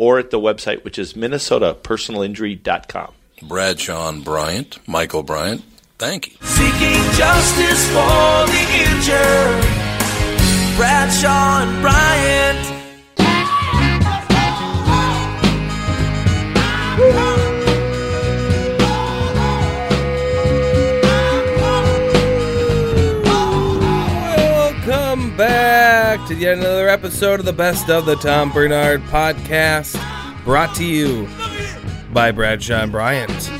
or at the website, which is minnesotapersonalinjury.com. Bradshaw and Bryant, Michael Bryant. Thank you. Seeking justice for the injured. Bradshaw and Bryant. To yet another episode of the Best of the Tom Bernard Podcast, brought to you by Bradshaw and Bryant.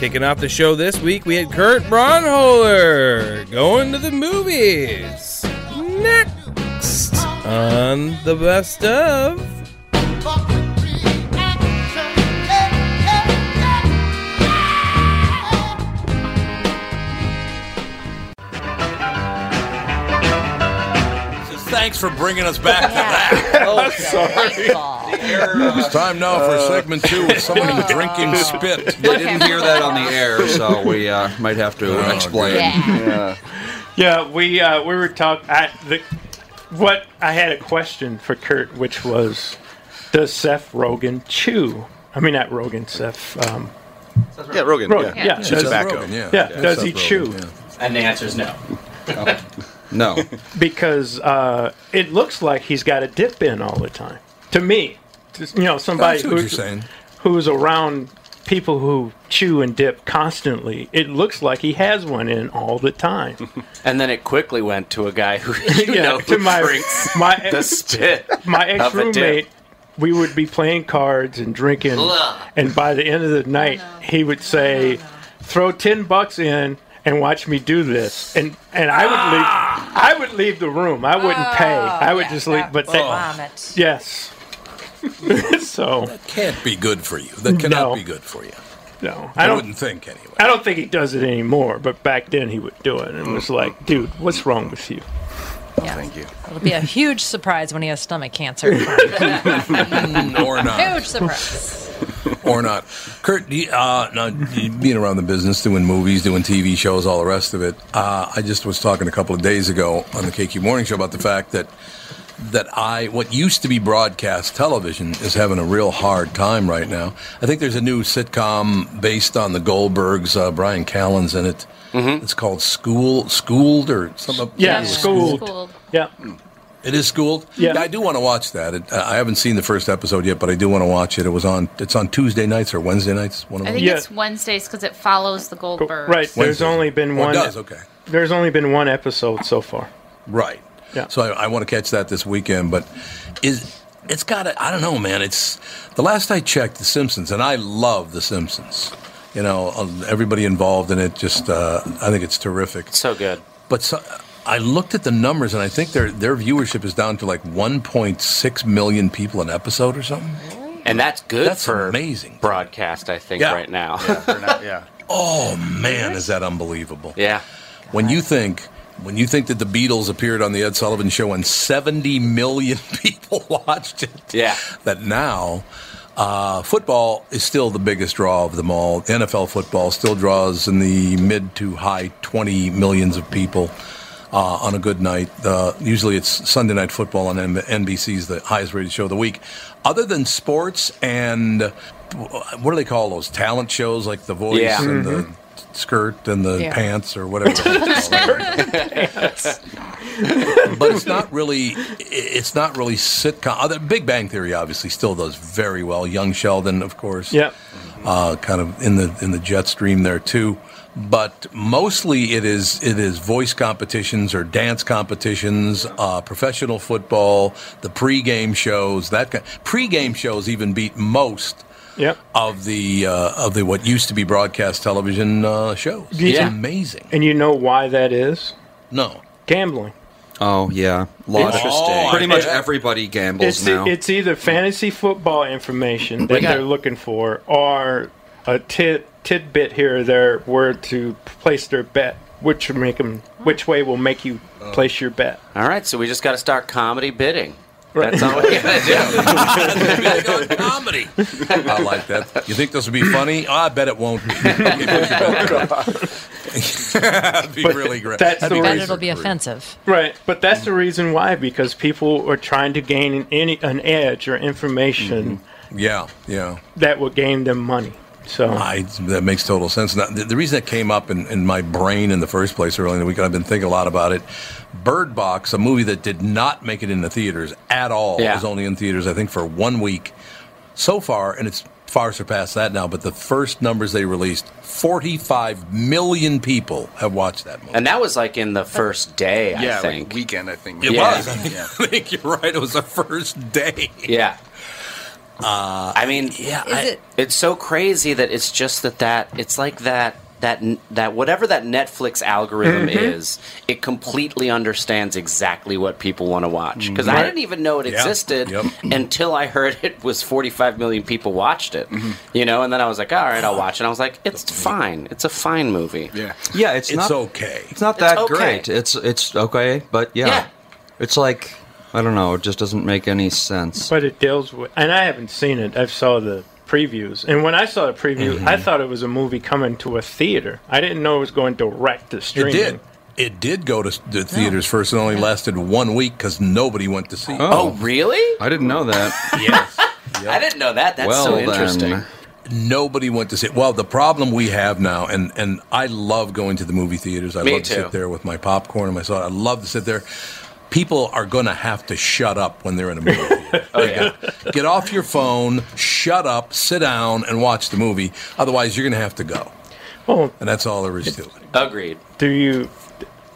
Kicking off the show this week, we had Kurt Braunohler going to the movies. Next on the Best of. Thanks for bringing us back to that. Oh, sorry. It's time now for segment two with somebody drinking spit. They didn't hear that on the air, so we uh, might have to Oh, explain. Yeah. Yeah, we uh, we were talking. The what I had a question for Kurt, which was, does Seth Rogen chew? I mean, not Rogen, Seth. Um, Yeah, Rogan. Rogen. Yeah. Yeah, Chews does, tobacco. Rogan, yeah. yeah, Yeah, does Seth he Rogen, chew? yeah. And the answer is no. No. Because uh, it looks like he's got a dip in all the time. To me, Just, you know, somebody see you're who's, saying. who's around people who chew and dip constantly, it looks like he has one in all the time. And then it quickly went to a guy who you Yeah, know to who my- drinks my- the spit. my ex of a dip. roommate, we would be playing cards and drinking, and by the end of the night, he would say, "Throw ten bucks in." And watch me do this, and and I would leave. Ah! I would leave the room. I wouldn't oh, pay. I would just leave. But they, oh. Vomit. yes. so that Can't be good for you. That cannot No. be good for you. no, I, I don't. wouldn't think anyway. I don't think he does it anymore. But back then he would do it, and it was mm-hmm. like, dude, what's wrong with you? Yeah. Thank you. It'll be a huge surprise when he has stomach cancer. or not. huge surprise. or not. Kurt, do you- uh, now, being around the business, doing movies, doing TV shows, all the rest of it. Uh, I just was talking a couple of days ago on the KQ Morning Show about the fact that that I what used to be broadcast television is having a real hard time right now. I think there's a new sitcom based on the Goldbergs. Uh, Bryan Callen's in it. It's called School Schooled or something. Yeah, Yeah. schooled. Schooled. Yeah, It is schooled. Yeah. I do want to watch that. It, uh, I haven't seen the first episode yet, but I do want to watch it. It was on. It's on Tuesday nights or Wednesday nights. One of I think Yeah. it's Wednesdays because it follows the Goldbergs. right. There's only been Oh, one. it does. Okay. There's only been one episode so far. Right. Yeah. So I, I want to catch that this weekend, but is it's got to, I don't know, man. It's the last I checked, The Simpsons, and I love The Simpsons. You know, uh, everybody involved in it. Just, uh, I think it's terrific. So good. But so, I looked at the numbers, and I think their their viewership is down to like 1.6 million people an episode or something. And that's good That's for amazing. broadcast, I think, Yeah. right now. Yeah. Oh man, is that unbelievable? yeah. When you think When you think that the Beatles appeared on the Ed Sullivan Show and 70 million people watched it, Yeah. that now uh, football is still the biggest draw of them all. NFL football still draws in the mid to high 20 millions of people uh, on a good night. Uh, usually it's Sunday Night Football on M- NBC's the highest rated show of the week. Other than sports and uh, what do they call those talent shows like The Voice Yeah. and the skirt and the Yeah. pants or whatever. they call it. but it's not really it's not really sitcom. Other Big Bang Theory obviously still does very well. Young Sheldon, of course, Yep. uh, kind of in the in the jet stream there too. But mostly it is it is voice competitions or dance competitions, uh, professional football, the pregame shows. That kind, pregame shows even beat most Yep. of the uh, of the what used to be broadcast television uh, shows. It's amazing. And you know why that is? No, Gambling. Oh yeah, lot Interesting. of pretty much everybody gambles It's, now. it's either fantasy football information that got- they're looking for or a tid, tidbit here or there where to place their bet, which will them? which way will make you oh. place your bet. All right, so we just got to start comedy bidding. Right. That's all we got to Big on comedy. I like that. You think this will be funny? Oh, I bet it won't. be. Okay, put your bet down. That'd be But really great. that's That'd the be Bet it'll be offensive. Right, but that's the reason why because people are trying to gain any an edge or information mm-hmm. Yeah, yeah. that will gain them money. So I, that makes total sense. Now, the, the reason that came up in, in my brain in the first place early in the week, I've been thinking a lot about it. Bird Box, a movie that did not make it in the theaters at all, Yeah. was only in theaters, I think, for one week so far, and it's far surpassed that now. But the first numbers they released, 45 million people have watched that movie. And that was like in the first day, I yeah, think. like weekend, I think. It Yeah. was. I think, I think you're right. It was the first day. Yeah. I mean, Yeah, Is I- it? it's so crazy that it's just that that it's like that that that whatever that Netflix algorithm Mm-hmm. is, it completely understands exactly what people want to watch. Because I didn't even know it Yeah. existed Yep. until I heard it was 45 million people watched it. Mm-hmm. You know, and then I was like, all right, I'll watch it. And I was like, it's fine. It's a fine movie. Yeah. yeah, it's, It's not okay. It's not It's that okay. great. It's it's okay, but yeah. Yeah. It's like I don't know, it just doesn't make any sense. But it deals with, and I haven't seen it. I've saw the previews, and when I saw the preview, Mm-hmm. I thought it was a movie coming to a theater. I didn't know it was going direct to It did. It did go to the theaters first. It only lasted one week because nobody went to see it. Oh, really? I didn't know that. yes. I didn't know that. That's well so interesting. then. Nobody went to see it. Well, the problem we have now, and, and I love going to the movie theaters. I Me love to sit there with my popcorn and my soda. I love to sit there. People are going to have to shut up when they're in a movie. Oh yeah. Get off your phone, shut up, sit down, and watch the movie. Otherwise, you're going to have to go. Well, And that's all there is to it. Agreed. do you?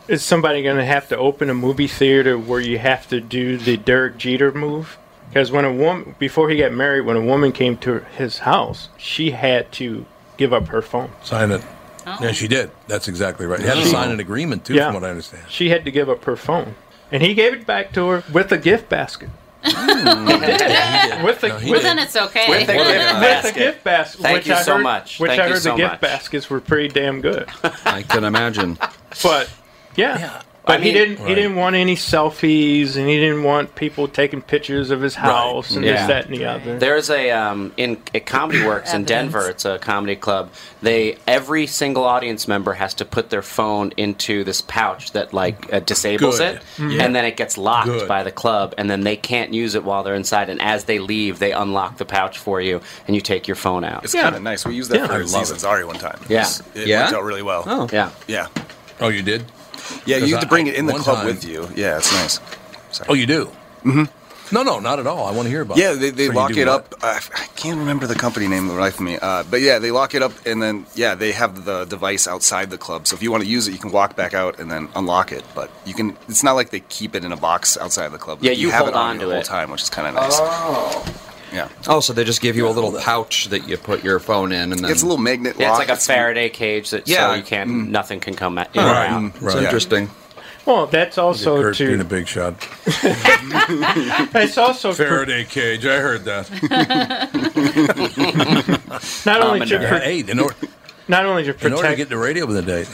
Is somebody going to have to open a movie theater where you have to do the Derek Jeter move? Because when a woman, before he got married, when a woman came to his house, she had to give up her phone. Sign it. Oh. Yeah, she did. That's exactly right. You had to sign an agreement, too, Yeah. from what I understand. She had to give up her phone, and he gave it back to her with a gift basket. Hmm. He did. With the No, Well, with, then it's okay. With the gift with the basket. gift basket. Thank which you I so heard, much. Which Thank I you heard so the gift much. baskets were pretty damn good. I can imagine. But yeah. Yeah. But I he didn't. Right. He didn't want any selfies, and he didn't want people taking pictures of his house and Yeah. this, that, and the other. There's a um, in at Comedy Works in Denver. It's a comedy club. They every single audience member has to put their phone into this pouch that like uh, disables Good. it, Mm-hmm. and then it gets locked Good. by the club, and then they can't use it while they're inside. And as they leave, they unlock the pouch for you, and you take your phone out. It's kind of nice. We used that Yeah. for I love Seasons Ari one time. Yeah. It's- It Yeah? worked out really well. Oh. Yeah. Yeah. Oh, you did? Yeah, you Because have to I- bring it in the club time- with you. Yeah, it's nice. Sorry. Oh, you do? Mm-hmm. No, no, not at all. I want to hear about Yeah, it. they, they So lock it what? up. Uh, I can't remember the company name of the life of me. Uh, but yeah, they lock it up and then yeah, they have the device outside the club. So if you want to use it, you can walk back out and then unlock it. But you can. It's not like they keep it in a box outside the club. Yeah, you have hold it on, on you to the whole it. time, which is kind of nice. Yeah, Oh, so they just give you a little pouch that you put your phone in, and then it's a little magnet. Yeah, it's lock. like a Faraday cage that Yeah. so you can't Mm. nothing can come at, in or Right. out. It's Right. interesting. well, that's also Kurt's being a big shot. It's also for, Faraday cage. I heard that. not only to. Common Yeah, hey, in order, not only to In order to get the radio with a date.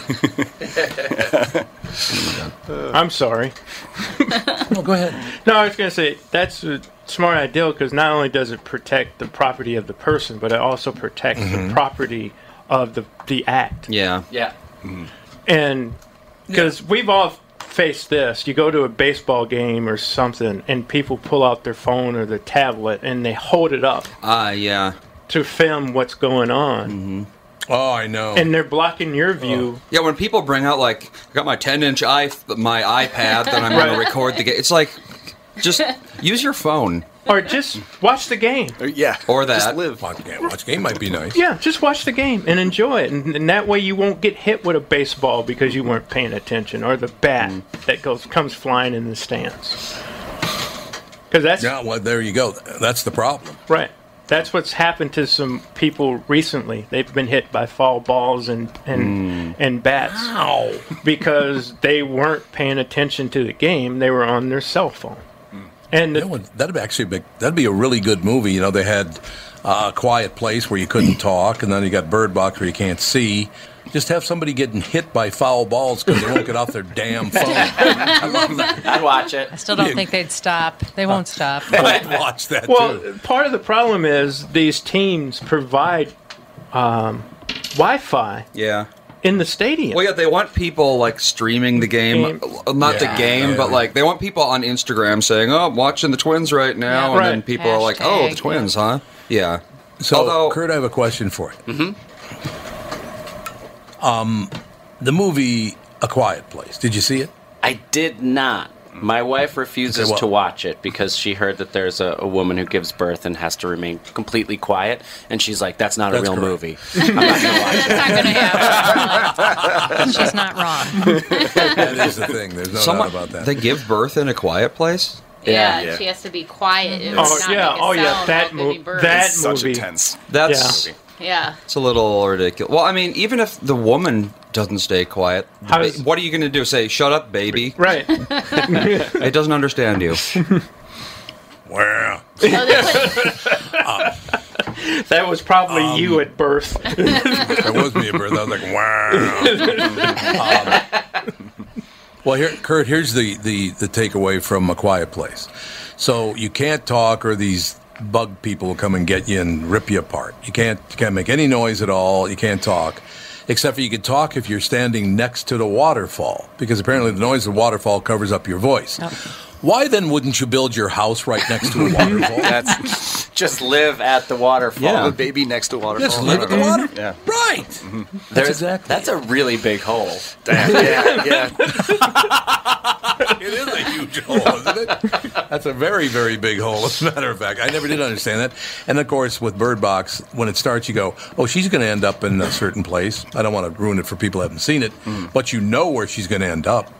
I'm sorry. no, go ahead. No, I was going to say that's a smart idea because not only does it protect the property of the person, but it also protects Mhm. the property of the the act. Yeah. Yeah. And because we've all faced this, you go to a baseball game or something, and people pull out their phone or their tablet and they hold it up Ah, yeah. to film what's going on, Mm-hmm. Oh, I know. and they're blocking your view. Yeah, when people bring out like, I got my 10 inch i my iPad that I'm going to record the game. It's like, just use your phone. Or just watch the game. Uh, yeah. Or that. Just live. Watch game, watch game might be nice. Yeah, just watch the game and enjoy it, and, and that way you won't get hit with a baseball because you weren't paying attention, or the bat mm. that goes comes flying in the stands. Because that's Yeah, well, there you go. That's the problem. right. That's what's happened to some people recently. They've been hit by foul balls and and mm. and bats because they weren't paying attention to the game. They were on their cell phone. And That would, that'd be actually big. That'd be a really good movie. You know, they had uh, a quiet place where you couldn't talk, and then you got Bird Box where you can't see. Just have somebody getting hit by foul balls because they won't get off their damn phone. I love that. I'd watch it. I still don't think they'd stop. They won't stop. I'd watch that well, too. part of the problem is these teams provide um, Wi-Fi Yeah. In the stadium. Well, yeah, they want people like streaming the game, Game. not Yeah. the game, but like they want people on Instagram saying, "Oh, I'm watching the Twins right now," Yeah. and then Right. people are like, "Oh, the Hashtag, Twins, huh?" Yeah. So, Although- Kurt, I have a question for you. Mm-hmm. Um, the movie A Quiet Place. Did you see it? I did not. My wife refuses Okay, well- to watch it because she heard that there's a, a woman who gives birth and has to remain completely quiet, and she's like, "That's not That's a real correct. movie." I'm not gonna watch It's it. not going to happen. She's not wrong. That is the thing. There's no Someone doubt about that. they give birth in a quiet place. Yeah, Yeah. she has to be quiet. It Oh, not yeah. make a Oh, yeah, that while giving mo- that- It's such movie. intense. That's Yeah. Yeah. it's a little ridiculous. Well, I mean, even if the woman doesn't stay quiet, ba- does- what are you going to do? Say, "Shut up, baby"? right. It doesn't understand you. Wow. Oh, they put- that was probably you at birth. That was me at birth. I was like, wow. Um, well, here, Kurt, here's the, the, the takeaway from A Quiet Place. So you can't talk, or these bug people will come and get you and rip you apart. You can't, you can't make any noise at all. You can't talk. Except for you could talk if you're standing next to the waterfall, because apparently the noise of the waterfall covers up your voice. Oh. Why then wouldn't you build your house right next to a waterfall? That's Just live at the waterfall. Yeah. a baby next to a waterfall. Just live at the water. Yeah. Right. Mm-hmm. There's, exactly That's a really big hole. Damn. Yeah. Yeah. It is a huge hole, isn't it? That's a very, very big hole, as a matter of fact. I never did understand that. And of course, with Bird Box, when it starts, you go, oh, she's going to end up in a certain place. I don't want to ruin it for people who haven't seen it, mm. but you know where she's going to end up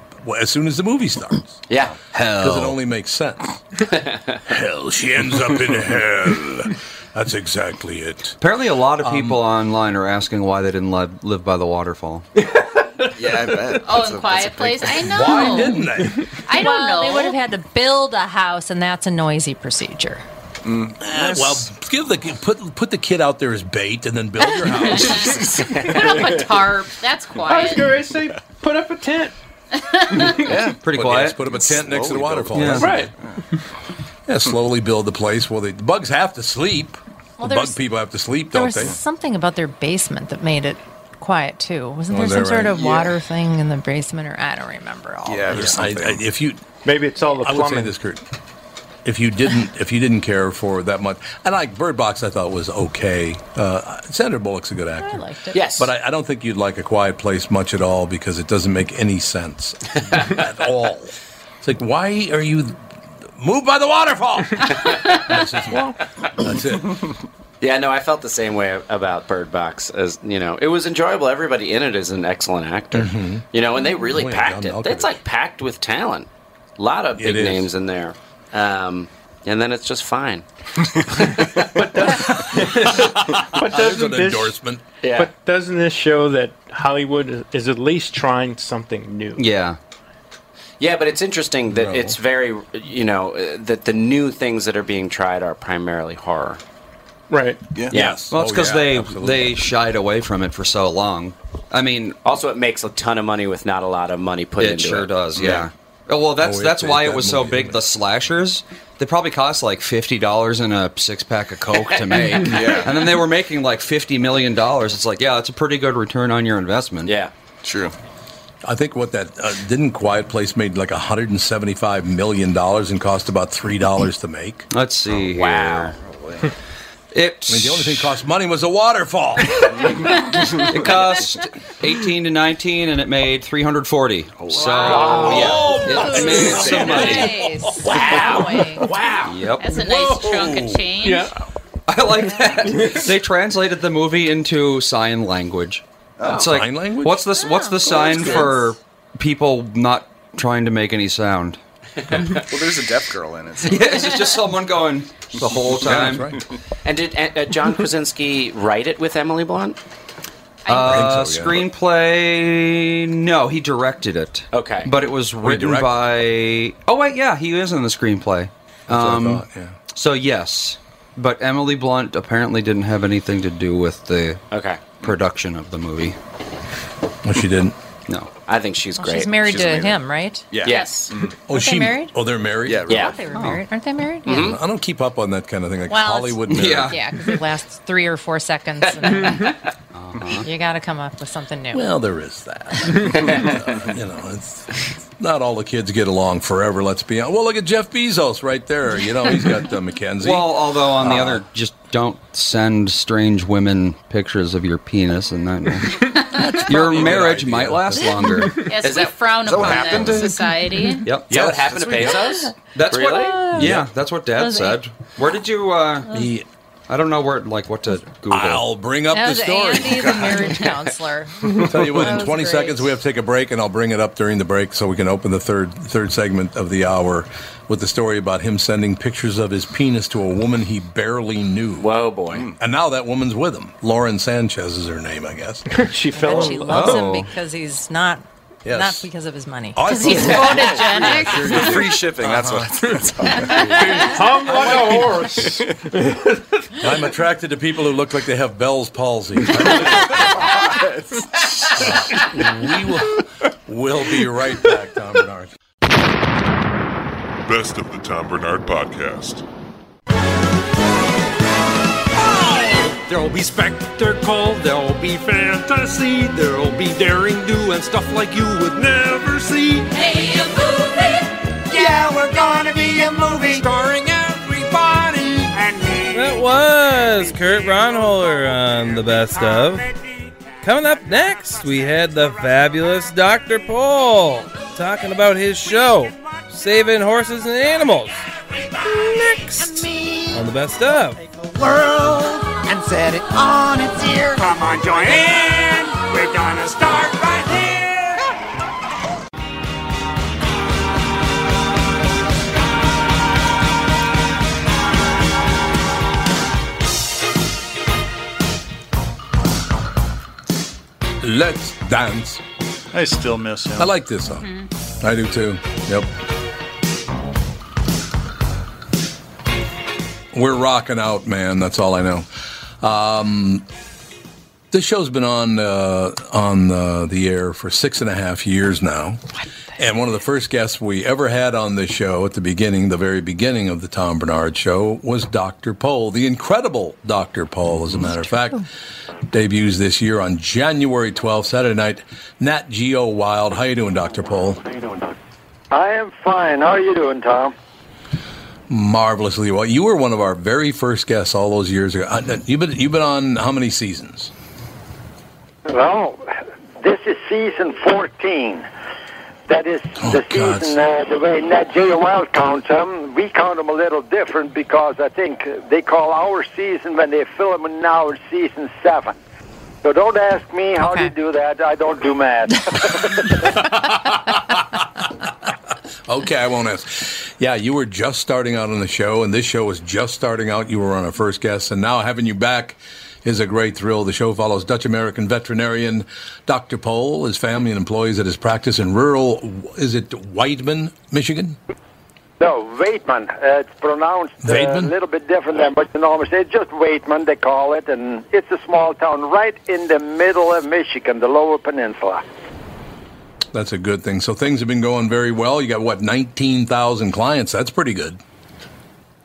as soon as the movie starts. Yeah. Hell. Because it only makes sense. hell, she ends up in hell. That's exactly it. Apparently, a lot of people online are asking why they didn't live, live by the waterfall. Yeah, I bet. oh, That's in a- Quiet that's big Place. I know. Why didn't they? I don't well, know. they would have had to build a house, and that's a noisy procedure. Eh, well, give the put put the kid out there as bait, and then build your house. Put up a tarp. That's I was quiet. going to say, put up a tent. Yeah. Pretty Put- quiet. yes, put up a tent next to the waterfall. it. That's Right. Yeah, slowly build the place. Well, the, the bugs have to sleep. Well, the bug people have to sleep, There don't was they? something about their basement that made it quiet too. Wasn't oh, there Was some sort right? of water thing in the basement, or I don't remember all. Yeah, there's I, something. I, if you, Maybe it's all the I would say plumbing. this, Kurt. If you didn't, if you didn't care for that much, and like Bird Box, I thought was okay. Uh, Sandra Bullock's a good actor. I liked it. Yes. But I, I don't think you'd like a quiet place much at all because it doesn't make any sense at all. It's like, why are you moved by the waterfall? that's, just- that's it. Yeah, no, I felt the same way about Bird Box. As you know, it was enjoyable. Everybody in it is an excellent actor. You know, and they really Oh, yeah, packed John it. It's like packed with talent. A lot of big names in there. Um, and then it's just fine. But There's doesn't an this, endorsement. Yeah. but doesn't this show that Hollywood is, is at least trying something new? Yeah. Yeah, but it's interesting that No. it's very, you know, uh, that the new things that are being tried are primarily horror. Right. Yes. Well, it's Oh, because yeah, they absolutely. they shied away from it for so long. I mean, Also, it makes a ton of money with not a lot of money put into it into sure it. does. Yeah. Oh, well, that's Oh, it that's made why it that was so big. The slashers, they probably cost like fifty dollars in a six pack of Coke to make. Yeah. And then they were making like fifty million dollars. It's like, yeah, that's a pretty good return on your investment. Yeah. True. I think what that uh, didn't Quiet Place made like 175 million dollars and cost about three dollars to make. Let's see. Wow. Here. It. I mean, the only thing that cost money was a waterfall. it cost 18 to 19 and it made 340 so yeah oh, it made some money Nice. Wow. Wow. yep That's a nice chunk of change. Yeah. i like that they translated the movie into sign language oh. it's like Sign language? what's this what's the sign for people not trying to make any sound Well, there's a deaf girl in it. so- yeah it's just someone going the whole Yeah, time that's right. And did uh, uh, John Krasinski write it with Emily Blunt? uh, so, yeah. screenplay no he directed it Okay. but it was written by oh wait yeah he is in the screenplay That's what I Um, thought, yeah. So yes, but Emily Blunt apparently didn't have anything to do with the Okay. production of the movie. Well, she didn't. No. I think she's Well, great. she's married She's to amazing. him, right? Yeah. Yes. Oh, Aren't they she married? Oh, they're married. Yeah. Yeah. Thought they were married. Aren't they married? I don't keep up on that kind of thing, like Well, it's- Hollywood marriage. Yeah. Yeah, because it lasts three or four seconds. and You got to come up with something new. Well, there is that. Uh, you know, it's not all the kids get along forever. Let's be honest. Well, look at Jeff Bezos right there. You know, he's got uh, Mackenzie. Well, although on the other, just don't send strange women pictures of your penis, and that your probably a good marriage idea. might last longer. Yes, Is we that- frown is that what upon that happened in to- society. Yep. Is that what happened to that's what- Bezos? That's really? what. Yeah, that's what Dad Those said. Where did you? uh He- I don't know where, like, what to Google. I'll bring up that the was story. Andy, the marriage counselor. I'll tell you what, That in was 20 great. seconds, we have to take a break, and I'll bring it up during the break so we can open the third third segment of the hour with the story about him sending pictures of his penis to a woman he barely knew. Whoa, boy. Hmm. And now that woman's with him. Lauren Sanchez is her name, I guess. She fell And in she love. loves Oh. him because he's not, Yes. not because of his money. Oh, I Because he's thought- photogenic. Free shipping. That's what. Uh-huh. That's all. Hung like a horse. I'm attracted to people who look like they have Bell's palsy. we will we'll be right back, Tom Bernard. Best of the Tom Bernard Podcast. There'll be spectacle, there'll be fantasy, there'll be daring do and stuff like you would never see. Hey, a movie. Yeah, we're gonna be a movie. Starring everybody and me. That was Kurt Braunohler on the best of. Coming up next, we had the fabulous Dr. Pol talking about his show, Saving Horses and Animals. Next on the best of. World and set it on its ear. Come on, join in. We're gonna start right here. Let's dance. I still miss him. I like this song. Mm-hmm. I do too. Yep. We're rocking out, man. That's all I know. Um, this show's been on uh, on uh, the air for six and a half years now, and one of the first guests we ever had on this show at the beginning, the very beginning of the Tom Bernard Show, was Dr. Pol, the incredible Dr. Pol, as a matter of fact. Debuts this year on January 12th, Saturday night. Nat Geo Wild. How you doing, Dr. Pol? I am fine. How are you doing, Tom? Marvelously well. You were one of our very first guests all those years ago. Uh, You've been you've been on how many seasons? Well, this is season 14. That is the God. season, uh, the way Nat Geo Wild counts them. We count them a little different because I think they call our season when they film them now season 7. So don't ask me how Okay. they do that. I don't do math. Okay, I won't ask. Yeah, you were just starting out on the show, and this show was just starting out. You were on our first guest, and now having you back is a great thrill. The show follows Dutch American veterinarian Dr. Pol, his family, and employees at his practice in rural, is it Whiteman, Michigan? No, Weidman. Uh, it's pronounced uh, a little bit different than what you normally say. It's just Weidman, they call it, and it's a small town right in the middle of Michigan, the Lower Peninsula. That's a good thing. So things have been going very well. You got what, nineteen thousand clients? That's pretty good.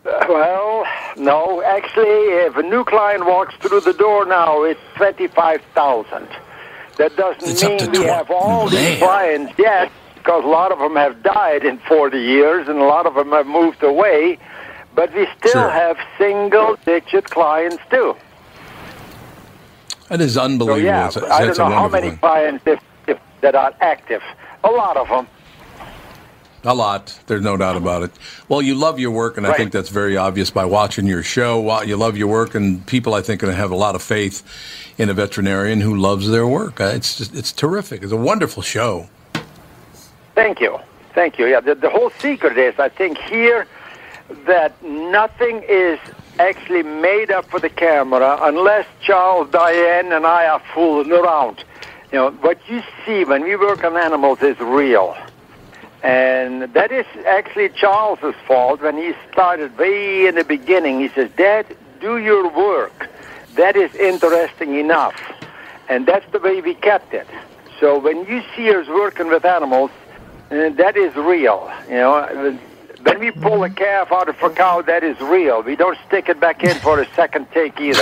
Uh, well, no, actually, if a new client walks through the door now, it's twenty-five thousand. That doesn't It's mean we tw- have all these Man. clients yet, because a lot of them have died in forty years, and a lot of them have moved away. But we still Sure. have single-digit clients too. That is So unbelievable. yeah, That's, I don't know how many thing. clients if, that are active. A lot of them. A lot. There's no doubt about it. Well, you love your work, and I think that's very obvious by watching your show. You love your work, and people, I think, are going to have a lot of faith in a veterinarian who loves their work. Uh, It's just, it's terrific. It's a wonderful show. Thank you. Thank you. Yeah, the, the whole secret is, I think, here that nothing is actually made up for the camera unless Charles, Diane, and I are fooling around. Know, what you see when we work on animals is real. And that is actually Charles's fault when he started way in the beginning. He says, Dad, do your work. That is interesting enough. And that's the way we kept it. So when you see us working with animals, uh, that is real. You know, when we pull a calf out of a cow, that is real. We don't stick it back in for a second take either.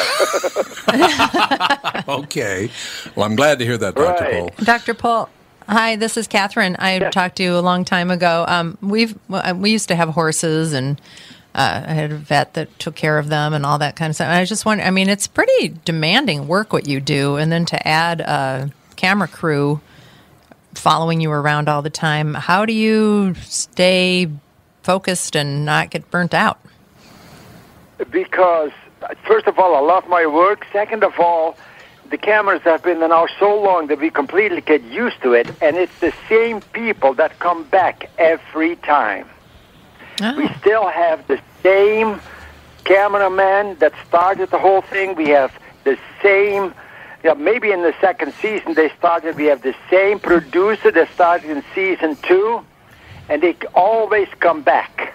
okay. Well, I'm glad to hear that, Dr. Pol. Dr. Pol. Hi, this is Catherine. I talked to you a long time ago. Um, we've we used to have horses, and uh, I had a vet that took care of them and all that kind of stuff. And I just wonder. I mean, it's pretty demanding work what you do, and then to add a camera crew following you around all the time. How do you stay focused and not get burnt out? because first of all, I love my work. Second of all, the cameras have been now so long that we completely get used to it, and it's the same people that come back every time. Ah. We still have the same cameraman that started the whole thing. We have the same. Yeah, maybe in the second season they started. We have the same producer that started in season two, and they always come back.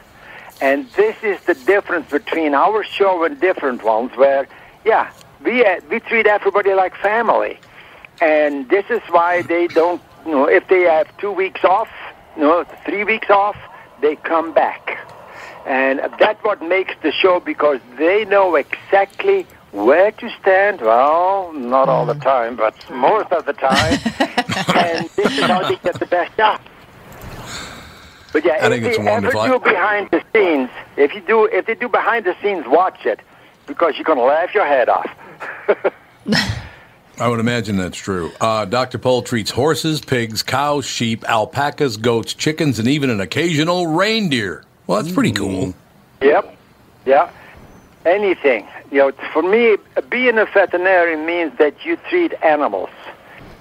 And this is the difference between our show and different ones, where, yeah, we uh, we treat everybody like family, and this is why they don't. You know, if they have two weeks off, you know, three weeks off, they come back, and that's what makes the show because they know exactly where to stand. Well, not all the time, but most of the time, and this is how they get the best out. But yeah, I if think it's they wonderful. ever do behind the scenes, if you do, if they do behind the scenes, watch it because you're gonna laugh your head off. I would imagine that's true. Uh, Dr. Pol treats horses, pigs, cows, sheep, alpacas, goats, chickens, and even an occasional reindeer. Well, that's pretty cool. Yep. Yeah. Anything. You know, for me, being a veterinarian means that you treat animals.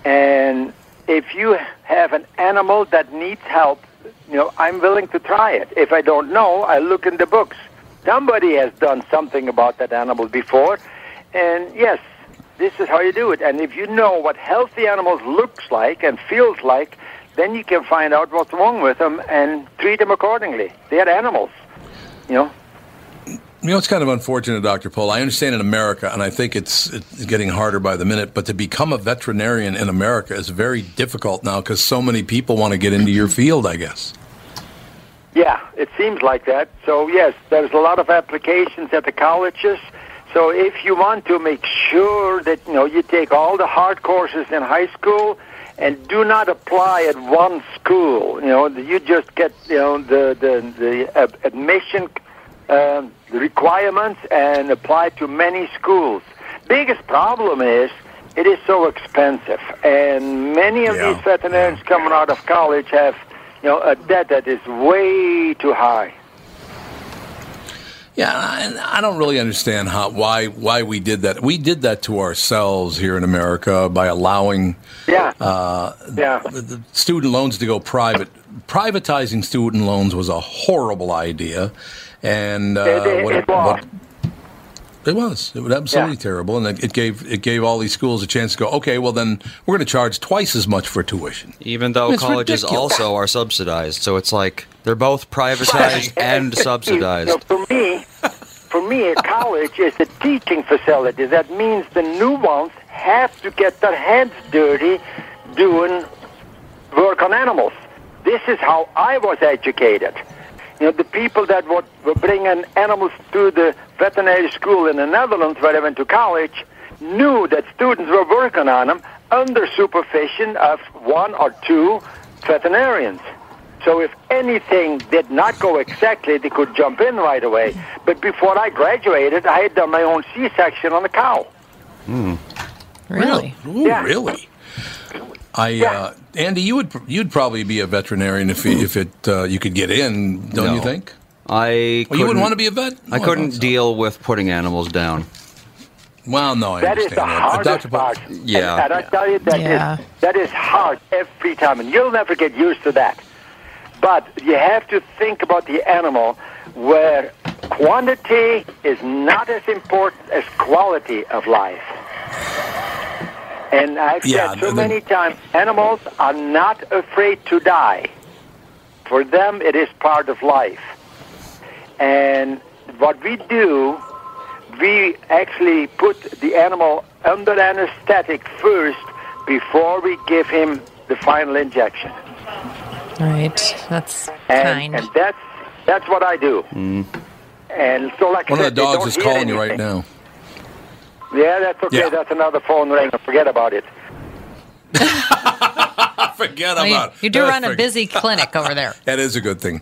And if you have an animal that needs help, you know, I'm willing to try it. If I don't know, I look in the books. Somebody has done something about that animal before. And yes, this is how you do it. And if you know what healthy animals looks like and feels like, then you can find out what's wrong with them and treat them accordingly. They're animals, you know. You know, it's kind of unfortunate, Dr. Pol. I understand in America, and I think it's, it's getting harder by the minute, but to become a veterinarian in America is very difficult now because so many people want to get into your field, I guess. Yeah, it seems like that. So yes, there's a lot of applications at the colleges. So if you want to make sure that you know you take all the hard courses in high school and do not apply at one school, you know, you just get you know the the the uh, admission um, requirements and apply to many schools. Biggest problem is it is so expensive, and many of these veterinarians coming out of college have you know a debt that is way too high. Yeah, and I don't really understand how why why we did that. We did that to ourselves here in America by allowing Yeah. uh, Yeah. the, the student loans to go private. Privatizing student loans was a horrible idea, and uh, It- it- what, it was. what- it was it was absolutely terrible, and it, it gave it gave all these schools a chance to go. Okay, well then we're going to charge twice as much for tuition. Even though It's colleges ridiculous. also are subsidized, so it's like They're both privatized and So subsidized. for me, for me, a college is a teaching facility. That means the new ones have to get their hands dirty doing work on animals. This is how I was educated. You know, the people that were, were bringing animals to the veterinary school in the Netherlands, where I went to college, knew that students were working on them under supervision of one or two veterinarians. So if anything did not go exactly, they could jump in right away. But before I graduated, I had done my own C-section on a cow. Hmm. Really? Ooh, Really? I, uh, Andy, you would you'd probably be a veterinarian if you, if it uh, you could get in, don't you think? I Well, you wouldn't want to be a vet? I Oh, couldn't thought so. deal with putting animals down. Well, no, I That is understand the that. But hardest Dr. Pol- part. Yeah. And, and I tell you, that is Yeah. that is hard every time, and you'll never get used to that. But you have to think about the animal where quantity is not as important as quality of life. And I've Yeah, said so the- many times, animals are not afraid to die. For them, it is part of life. And what we do, we actually put the animal under anesthetic first before we give him the final injection. Right. That's And, kind. and that's that's what I do. Mm. And so, like One I of the dogs is hear calling you right now. Yeah, that's okay. Yeah. That's another phone ring. Forget about it. Forget Well, you, about you do run a forget- busy clinic over there. That is a good thing.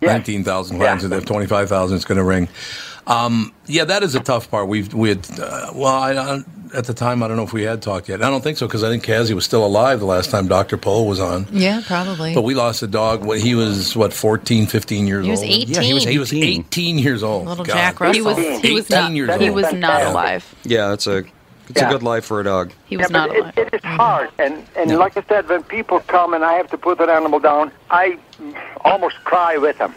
19,000 clients, and if 25,000 is going to ring. Um, yeah, that is a tough part. We've, we had, uh, well, I, I, at the time, I don't know if we had talked yet. I don't think so because I think Kazi was still alive the last time Dr. Pol was on. Yeah, probably. But we lost a dog when he was, what, 14, 15 years He was old? 18. Yeah, he was, he was 18. 18 years old. Little God. Jack Russell. He was, he was 18 not, years old. he was not alive. Yeah, it's a it's Yeah. a good life for a dog. He was yeah, not alive. it, it is hard, mm-hmm. and and like I said, when people come and I have to put an animal down, I almost cry with them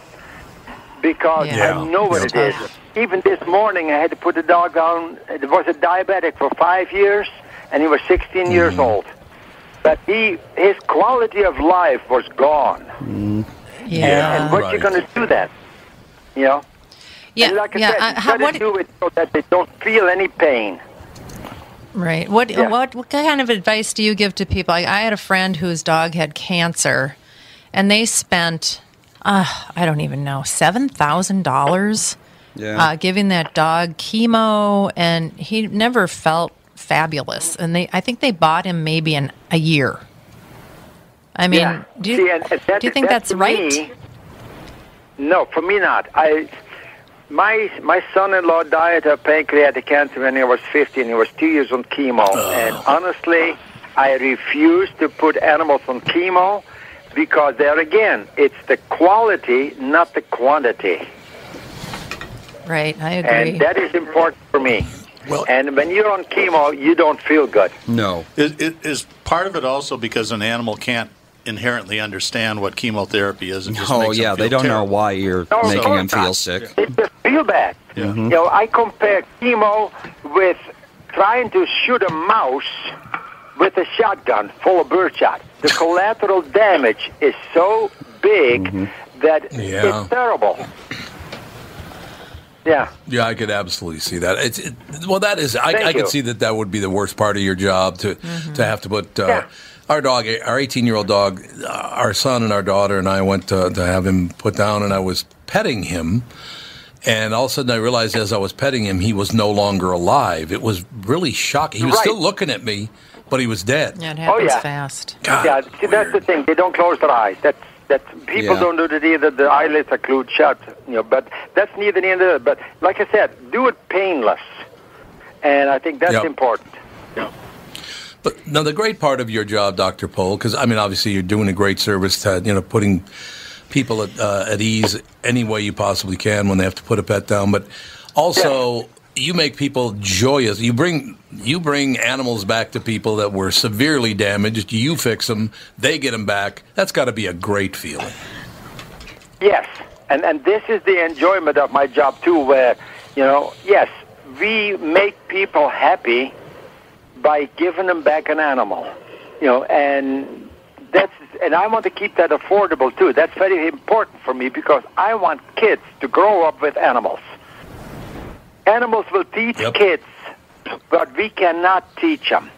because Yeah. I know what Yeah. it is. Even this morning, I had to put a dog down. It was a diabetic for five years, and he was 16 Mm-hmm. years old. But he, his quality of life was gone. yeah. and what Right. you going to do that? You know. yeah. And like I yeah. said, uh, you how, gotta do it so that they don't feel any pain. Right. What Yeah. what what kind of advice do you give to people? I, I had a friend whose dog had cancer, and they spent, uh, I don't even know, seven thousand dollars, Yeah. uh, giving that dog chemo, and he never felt fabulous. And they, I think they bought him maybe in a year. I mean, yeah. do you See, and, and that- do you think that that's right? me- no, for me not. I my my son-in-law died of pancreatic cancer when he was 15. He was two years on chemo, and honestly, I refuse to put animals on chemo because there again, it's the quality, not the quantity, Right. I agree. and that is important for me. Well, and when you're on chemo, you don't feel good. No. Is, is- is part of it also because an animal can't inherently understand what chemotherapy is? And just Oh makes them yeah, they feel don't know why you're No, making course him feel not. sick. They just feel bad. Yeah. Mm-hmm. You know, I compare chemo with trying to shoot a mouse with a shotgun full of birdshot. The collateral damage is so big mm-hmm. that Yeah. it's terrible. Yeah. Yeah, I could absolutely see that. It's it, well, that is. I, Thank I could see that that would be the worst part of your job to to have to put. Uh, Yeah. Our dog, our 18 year old dog, uh, our son and our daughter and I went to, to have him put down, and I was petting him. And all of a sudden, I realized as I was petting him, he was no longer alive. It was really shocking. He was Right. still looking at me, but he was dead. yeah, it happens yeah. fast. God, yeah, see, that's the thing. They don't close their eyes. That's that people Yeah. don't do that either. The eyelids are glued shut. You know, but that's neither here nor there. But like I said, do it painless, and I think that's Yep. important. But now the great part of your job, Doctor Pol, because I mean, obviously you're doing a great service to you know putting people at, uh, at ease any way you possibly can when they have to put a pet down. But also, you make people joyous. You bring you bring animals back to people that were severely damaged. You fix them, they get them back. That's got to be a great feeling. Yes, and and this is the enjoyment of my job too, where you know, yes, we make people happy by giving them back an animal, you know, and that's and I want to keep that affordable too. That's very important for me because I want kids to grow up with animals. Animals will teach kids, but we cannot teach them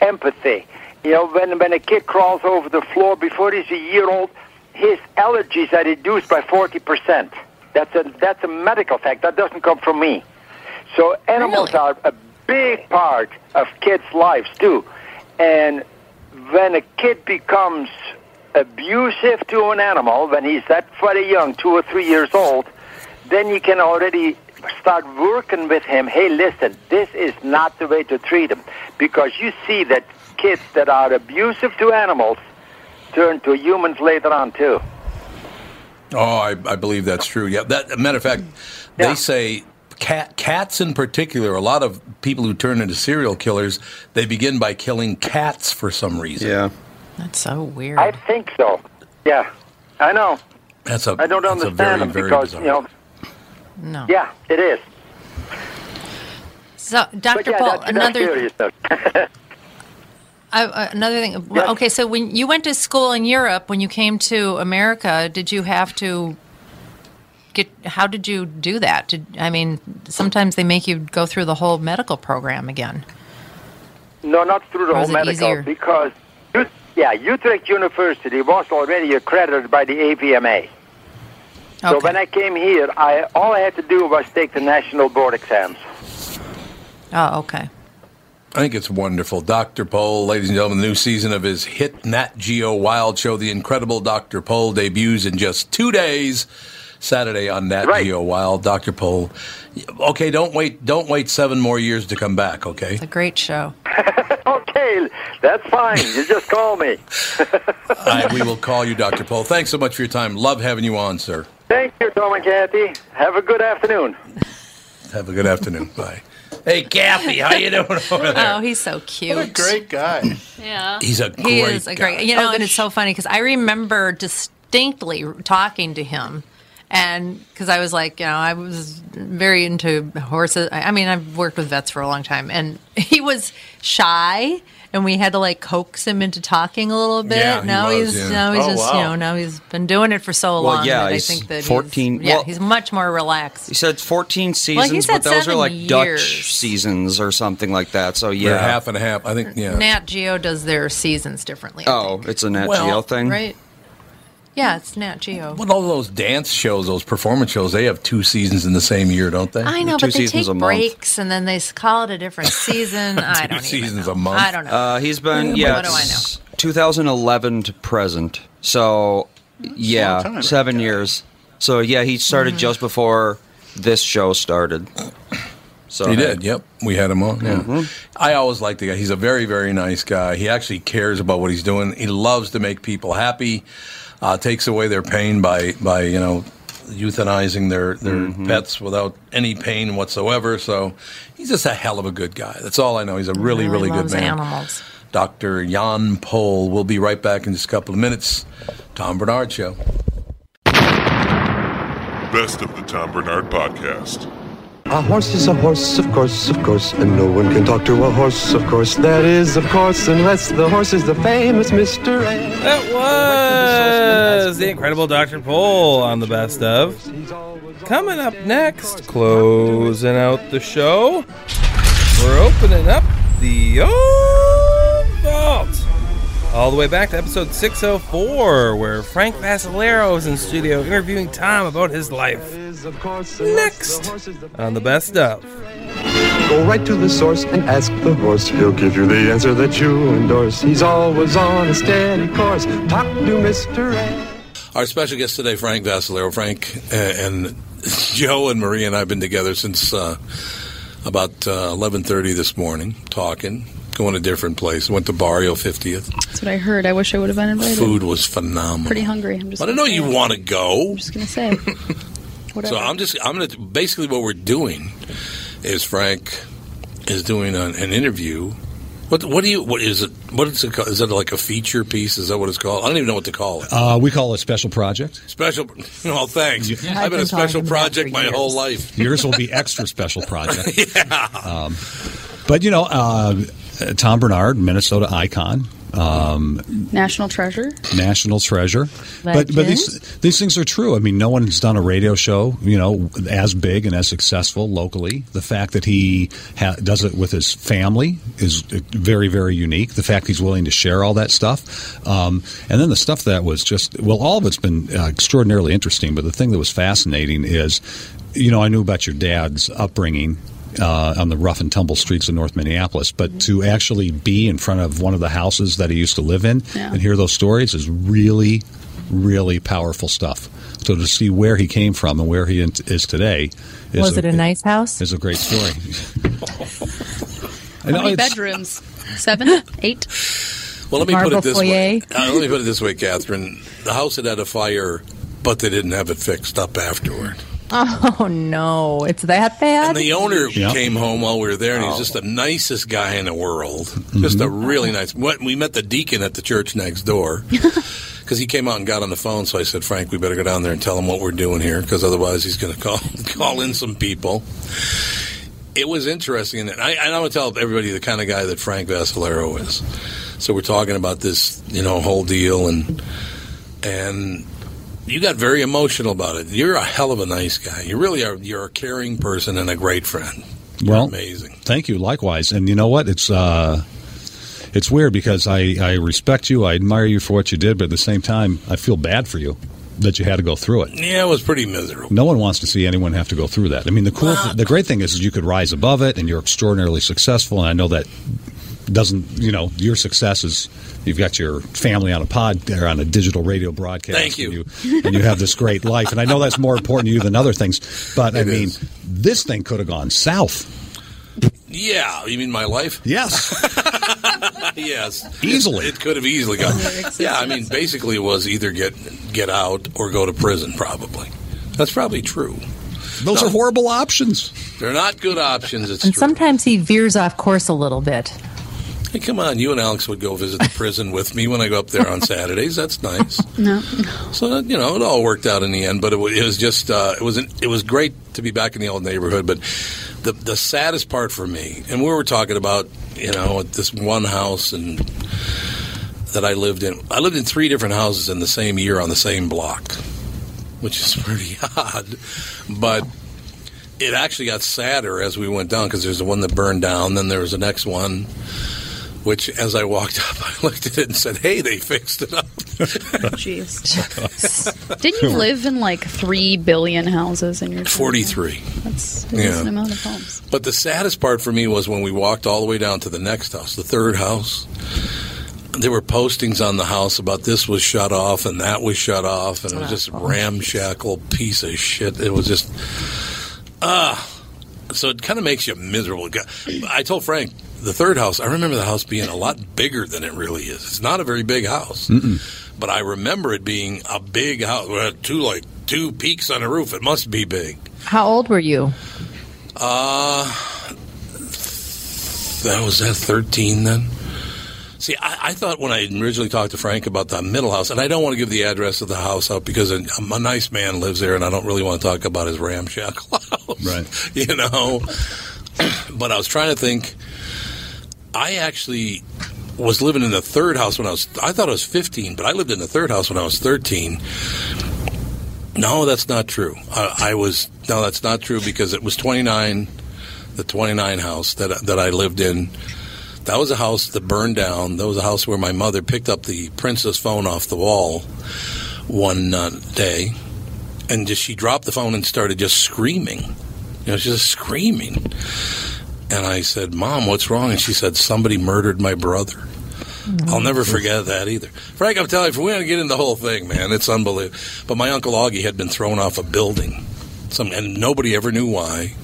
empathy. You know, when when a kid crawls over the floor before he's a year old, his allergies are reduced by forty percent. That's a that's a medical fact. That doesn't come from me. So animals are a big part of kids' lives too. And when a kid becomes abusive to an animal, when he's that very young, two or three years old, then you can already start working with him. Hey, listen, this is not the way to treat him. Because you see that kids that are abusive to animals turn to humans later on too. Oh, I, I believe that's true. Yeah, that matter of fact, they say cat cats in particular. A lot of people who turn into serial killers, they begin by killing cats for some reason. Yeah, That's so weird. I think so. Yeah, I know. that's a I don't that's a understand very them very because bizarre. you know. No. Yeah, it is. So, Dr. Yeah, Pol, that's, another uh, another thing. well, Okay, so when you went to school in Europe, when you came to America, did you have to get? How did you do that? Did, I mean, sometimes they make you go through the whole medical program again. No, not through the whole medical easier? because yeah, Utrecht University was already accredited by the AVMA. So when I came here, I all I had to do was take the national board exams. Oh, okay. I think it's wonderful. Dr. Pol, ladies and gentlemen, the new season of his hit Nat Geo Wild show, The Incredible Dr. Pol, debuts in just two days. Saturday on Nat Geo Wild. Dr. Pol. Okay, don't wait. Don't wait seven more years to come back. Okay. It's a great show. okay, that's fine. You just call me. I, we will call you, Dr. Pol. Thanks so much for your time. Love having you on, sir. Thank you, Tom and Kathy. Have a good afternoon. Have a good afternoon. Bye. Hey, Kathy, how you doing over there? Oh, he's so cute. What a great guy. Yeah. He's a great he great is a guy. great. You know, oh, and it's so funny because I remember distinctly talking to him, and because I was like, you know, I was very into horses. I I mean, I've worked with vets for a long time, and he was shy. And we had to like coax him into talking a little bit. Yeah, he was, he's yeah. now he's Oh, just you wow. know now he's been doing it for so Well, long yeah, that I think that 14 He's, yeah, well- he's much more relaxed. He said 14 seasons, Well, but those are seven like Dutch seasons or something like that. So They're yeah, half and a half. I think. Yeah. Nat Geo does their seasons differently. I Oh, it's a Nat Well, Geo thing. Right? Yeah, it's Nat Geo. Well, all those dance shows, those performance shows, they have two seasons in the same year, don't they? I know, but they take breaks and then they call it a different season. I don't even seasons know. a month. I don't know. Uh, he's been Yeah, yeah, what do I it's 2011 to present. So yeah, time. seven years. So yeah, he started Mm-hmm. just before this show started. So he hey. did. Yep, we had him on. Yeah. Mhm. I always like the guy. He's a very, very nice guy. He actually cares about what he's doing. He loves to make people happy. Uh, takes away their pain by by you know euthanizing their their Mm-hmm. pets without any pain whatsoever. So he's just a hell of a good guy. That's all I know. He's a really, really, good man. animals. Dr. Jan Pol. We'll be right back in just a couple of minutes. Tom Barnard Show. Best of the Tom Barnard Podcast. A horse is a horse, of course, of course, and no one can talk to a horse, of course. That is, of course, unless the horse is the famous Mr. Ed. That was the incredible Dr. Pol on the best of. Coming up next, closing out the show, we're opening up the old vault. All the way back to episode 604, where Frank Vascellaro is in studio interviewing Tom about his life. Next on the best of. Go right to the source and ask the horse. He'll give you the answer that you endorse. He's always on a steady course. Talk to Mr. Ed. Our special guest today, Frank Vascellaro. Frank uh, and Joe and Marie and I have been together since uh, about uh, 11.30 this morning, talking, going to different place. Went to Barrio 50th. That's what I heard. I wish I would have been invited. Food was phenomenal. Pretty hungry. I'm just. But I know you want to go. I'm just gonna say. Whatever. So I'm just I'm gonna basically what we're doing is Frank is doing an, an interview. What what do you what is it? What is it called? Is it like a feature piece? Is that what it's called? I don't even know what to call it. Uh, we call it a special project. Special. Well, thanks. I've been a special project my whole life. Yours will be extra special project. yeah. Um, but you know, uh, Tom Barnard, Minnesota icon, Um, National treasure. national treasure. But but these these things are true. I mean, no one's done a radio show, you know, as big and as successful locally. The fact that he ha- does it with his family is very very unique. The fact he's willing to share all that stuff, um, and then the stuff that was just well, all of it's been uh, extraordinarily interesting. But the thing that was fascinating is, you know, I knew about your dad's upbringing uh, on the rough and tumble streets of North Minneapolis. But to actually be in front of one of the houses that he used to live in Yeah. and hear those stories is really, really powerful stuff. So to see where he came from and where he in- is today is Was it a nice house? is a great story. I How know many bedrooms? Seven, eight. Well, let me put it this foyer. way. Uh, let me put it this way, Catherine. The house had had a fire, but they didn't have it fixed up afterward. Oh no, it's that bad. And the owner Yeah. came home while we were there, and he Oh. just the nicest guy in the world. Mm-hmm. Just a really nice. what- We met the deacon at the church next door because he came out and got on the phone. So I said, Frank, we better go down there and tell him what we're doing here because otherwise he's going to call call in some people. It was interesting, and I, I want to tell everybody the kind of guy that Frank Vascellaro is. So we're talking about this, you know, whole deal, and and you got very emotional about it. You're a hell of a nice guy. You really are. You're a caring person and a great friend. well, amazing. Thank you. Likewise. And you know what? It's uh, it's weird because I, I respect you. I admire you for what you did, but at the same time, I feel bad for you that you had to go through it. Yeah, it was pretty miserable. No one wants to see anyone have to go through that. I mean, the cool, the great thing is, is you could rise above it, and you're extraordinarily successful. And I know that doesn't, you know, your success is you've got your family on a pod or on a digital radio broadcast. Thank you. and you, and you have this great life. And I know that's more important to you than other things. But I mean, is. this thing could have gone south. Yeah, you mean my life? Yes. yes, Easily. It, could have easily gone. yeah, I mean, basically, it was either get get out or go to prison. Probably. That's probably true. Those No. are horrible options. They're not good options. It's and true. sometimes he veers off course a little bit. Hey, come on, you and Alex would go visit the prison with me when I go up there on Saturdays. That's nice. No. So you know, it all worked out in the end. But it, wa- it was just uh, it was an, it was great to be back in the old neighborhood. But the the saddest part for me, and we were talking about, you know, this one house and that I lived in. I lived in three different houses in the same year on the same block, which is pretty odd. But it actually got sadder as we went down because there's the one that burned down. Then there was the next one. Which, as I walked up, I looked at it and said, "Hey, they fixed it up." Jeez. Didn't you live in like three billion houses in your? time? Forty-three. That's a Yeah. amount of homes. But the saddest part for me was when we walked all the way down to the next house, the third house. There were postings on the house about this was shut off and that was shut off, and it was just ramshackle piece of shit. It was just ah. so it kind of makes you miserable. I told Frank the third house. I remember the house being a lot bigger than it really is. It's not a very big house, but I remember it being a big house. It had two like two peaks on the roof. It must be big. How old were you? Uh, that was at 13 then? See, I, I thought when I originally talked to Frank about the middle house, and I don't want to give the address of the house out because a, a nice man lives there, and I don't really want to talk about his ramshackle house. Right. You know? but I was trying to think. I actually was living in the third house when I was, I thought I was 15, but I lived in the third house when I was 13. No, that's not true. I, I was no, that's not true because it was 29, the 29 house that that I lived in. That was a house that burned down. That was a house where my mother picked up the princess phone off the wall one uh, day, and just she dropped the phone and started just screaming. You know, just screaming. And I said, "Mom, what's wrong?" And she said, "Somebody murdered my brother." I'll never forget that either. Frank, I'm telling you, if we want to get into the whole thing, man, it's unbelievable. But my uncle Augie had been thrown off a building, some, and nobody ever knew why.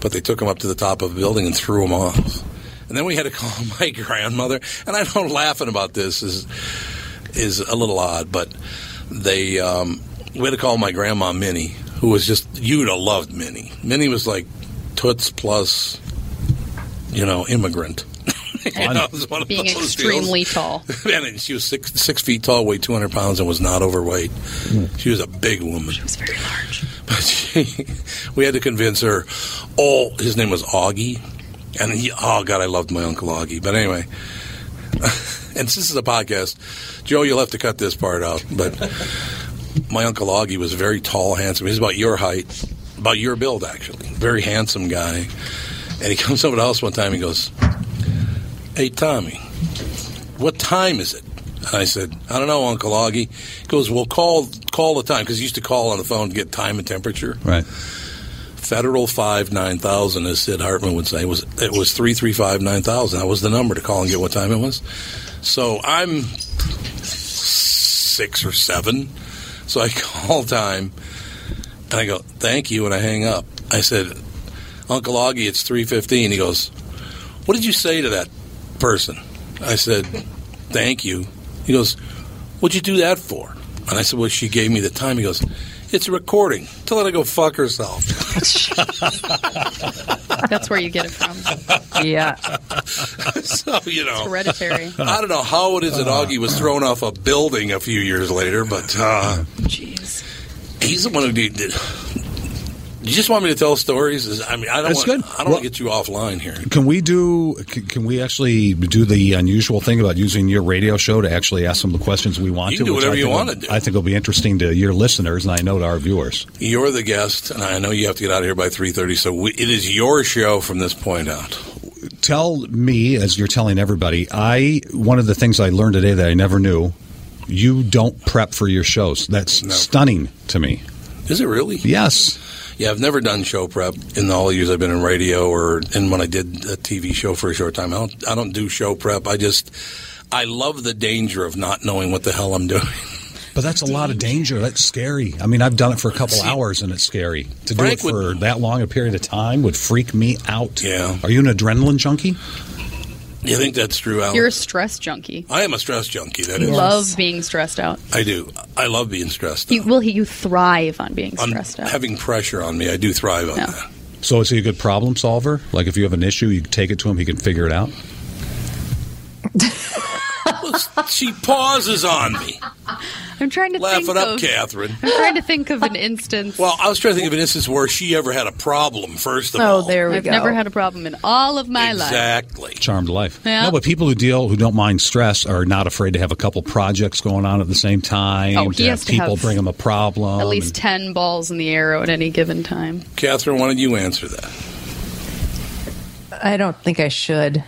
But they took him up to the top of a building and threw him off. And then we had to call my grandmother. And I know laughing about this is is a little odd, but they um, we had to call my grandma Minnie, who was just you'd have loved Minnie. Minnie was like toots plus, you know, immigrant. You know, was one of Being those extremely deals. tall. and she was six six feet tall, weighed two hundred pounds, and was not overweight. Hmm. She was a big woman. She was very large. But she, we had to convince her. Oh, his name was Augie, and he. Oh God, I loved my uncle Augie. But anyway, and this is a podcast. Joe, you'll have to cut this part out. But my uncle Augie was very tall, handsome. He's about your height, about your build, actually. Very handsome guy. And he comes over to the house one time. He goes, "Hey, Tommy, what time is it?" And I said, "I don't know, Uncle Augie." He goes, "Well, call call the time because he used to call on the phone to get time and temperature." Right. Federal five nine thousand, as Sid Hartman would say, was it was three three five nine thousand. That was the number to call and get what time it was. So I'm six or seven. So I call time and I go, "Thank you," and I hang up. I said, "Uncle Augie, it's three fifteen. He goes, "What did you say to that person?" I said, "Thank you." He goes, "What'd you do that for?" And I said, "Well, she gave me the time." He goes, "It's a recording. Tell her to go fuck herself." That's where you get it from. Yeah. so you know, It's hereditary. I don't know how it is that Augie was thrown off a building a few years later, but uh, Jeez. he's the one who did. You just want me to tell stories? I mean, I don't. That's want, good. I don't Well- want to get you offline here. Can we do? Can, can we actually do the unusual thing about using your radio show to actually ask some of the questions we want You to? do whatever I you think wanna will- do. I think it'll be interesting to your listeners, and I know to our viewers. You're the guest, and I know you have to get out of here by three thirty. So we, it is your show from this point out. Tell me, as you're telling everybody, I one of the things I learned today that I never knew. You don't prep for your shows. That's stunning to me. Is it really? Yes. Yeah, I've never done show prep in all the years I've been in radio, or and when I did a TV show for a short time. I don't. I don't do show prep. I just. I love the danger of not knowing what the hell I'm doing. But that's a lot of danger. That's scary. I mean, I've done it for a couple hours, and it's scary. To Frank do it for that long a period of time would freak me out. Yeah. Are you an adrenaline junkie? You think that's true, Alex? You're a stress junkie. I am a stress junkie. That You is. love being stressed out. I do. I love being stressed. You, well, you thrive on being On stressed out. having pressure on me, I do thrive on Yeah. that. So is he a good problem solver? Like if you have an issue, you take it to him, he can figure it out. she pauses on me. I'm trying to Laugh think it up, of, Catherine. I'm trying to think of an instance. Well, I was trying to think of an instance where she ever had a problem. First of oh, all, oh, there we I've never had a problem in all of my life. exactly. Charmed life. Yeah. No, but people who deal who don't mind stress are not afraid to have a couple projects going on at the same time. Oh, he uh, has have to people have bring him a problem. At least ten balls in the air at any given time. Catherine, why don't you answer that? I don't think I should.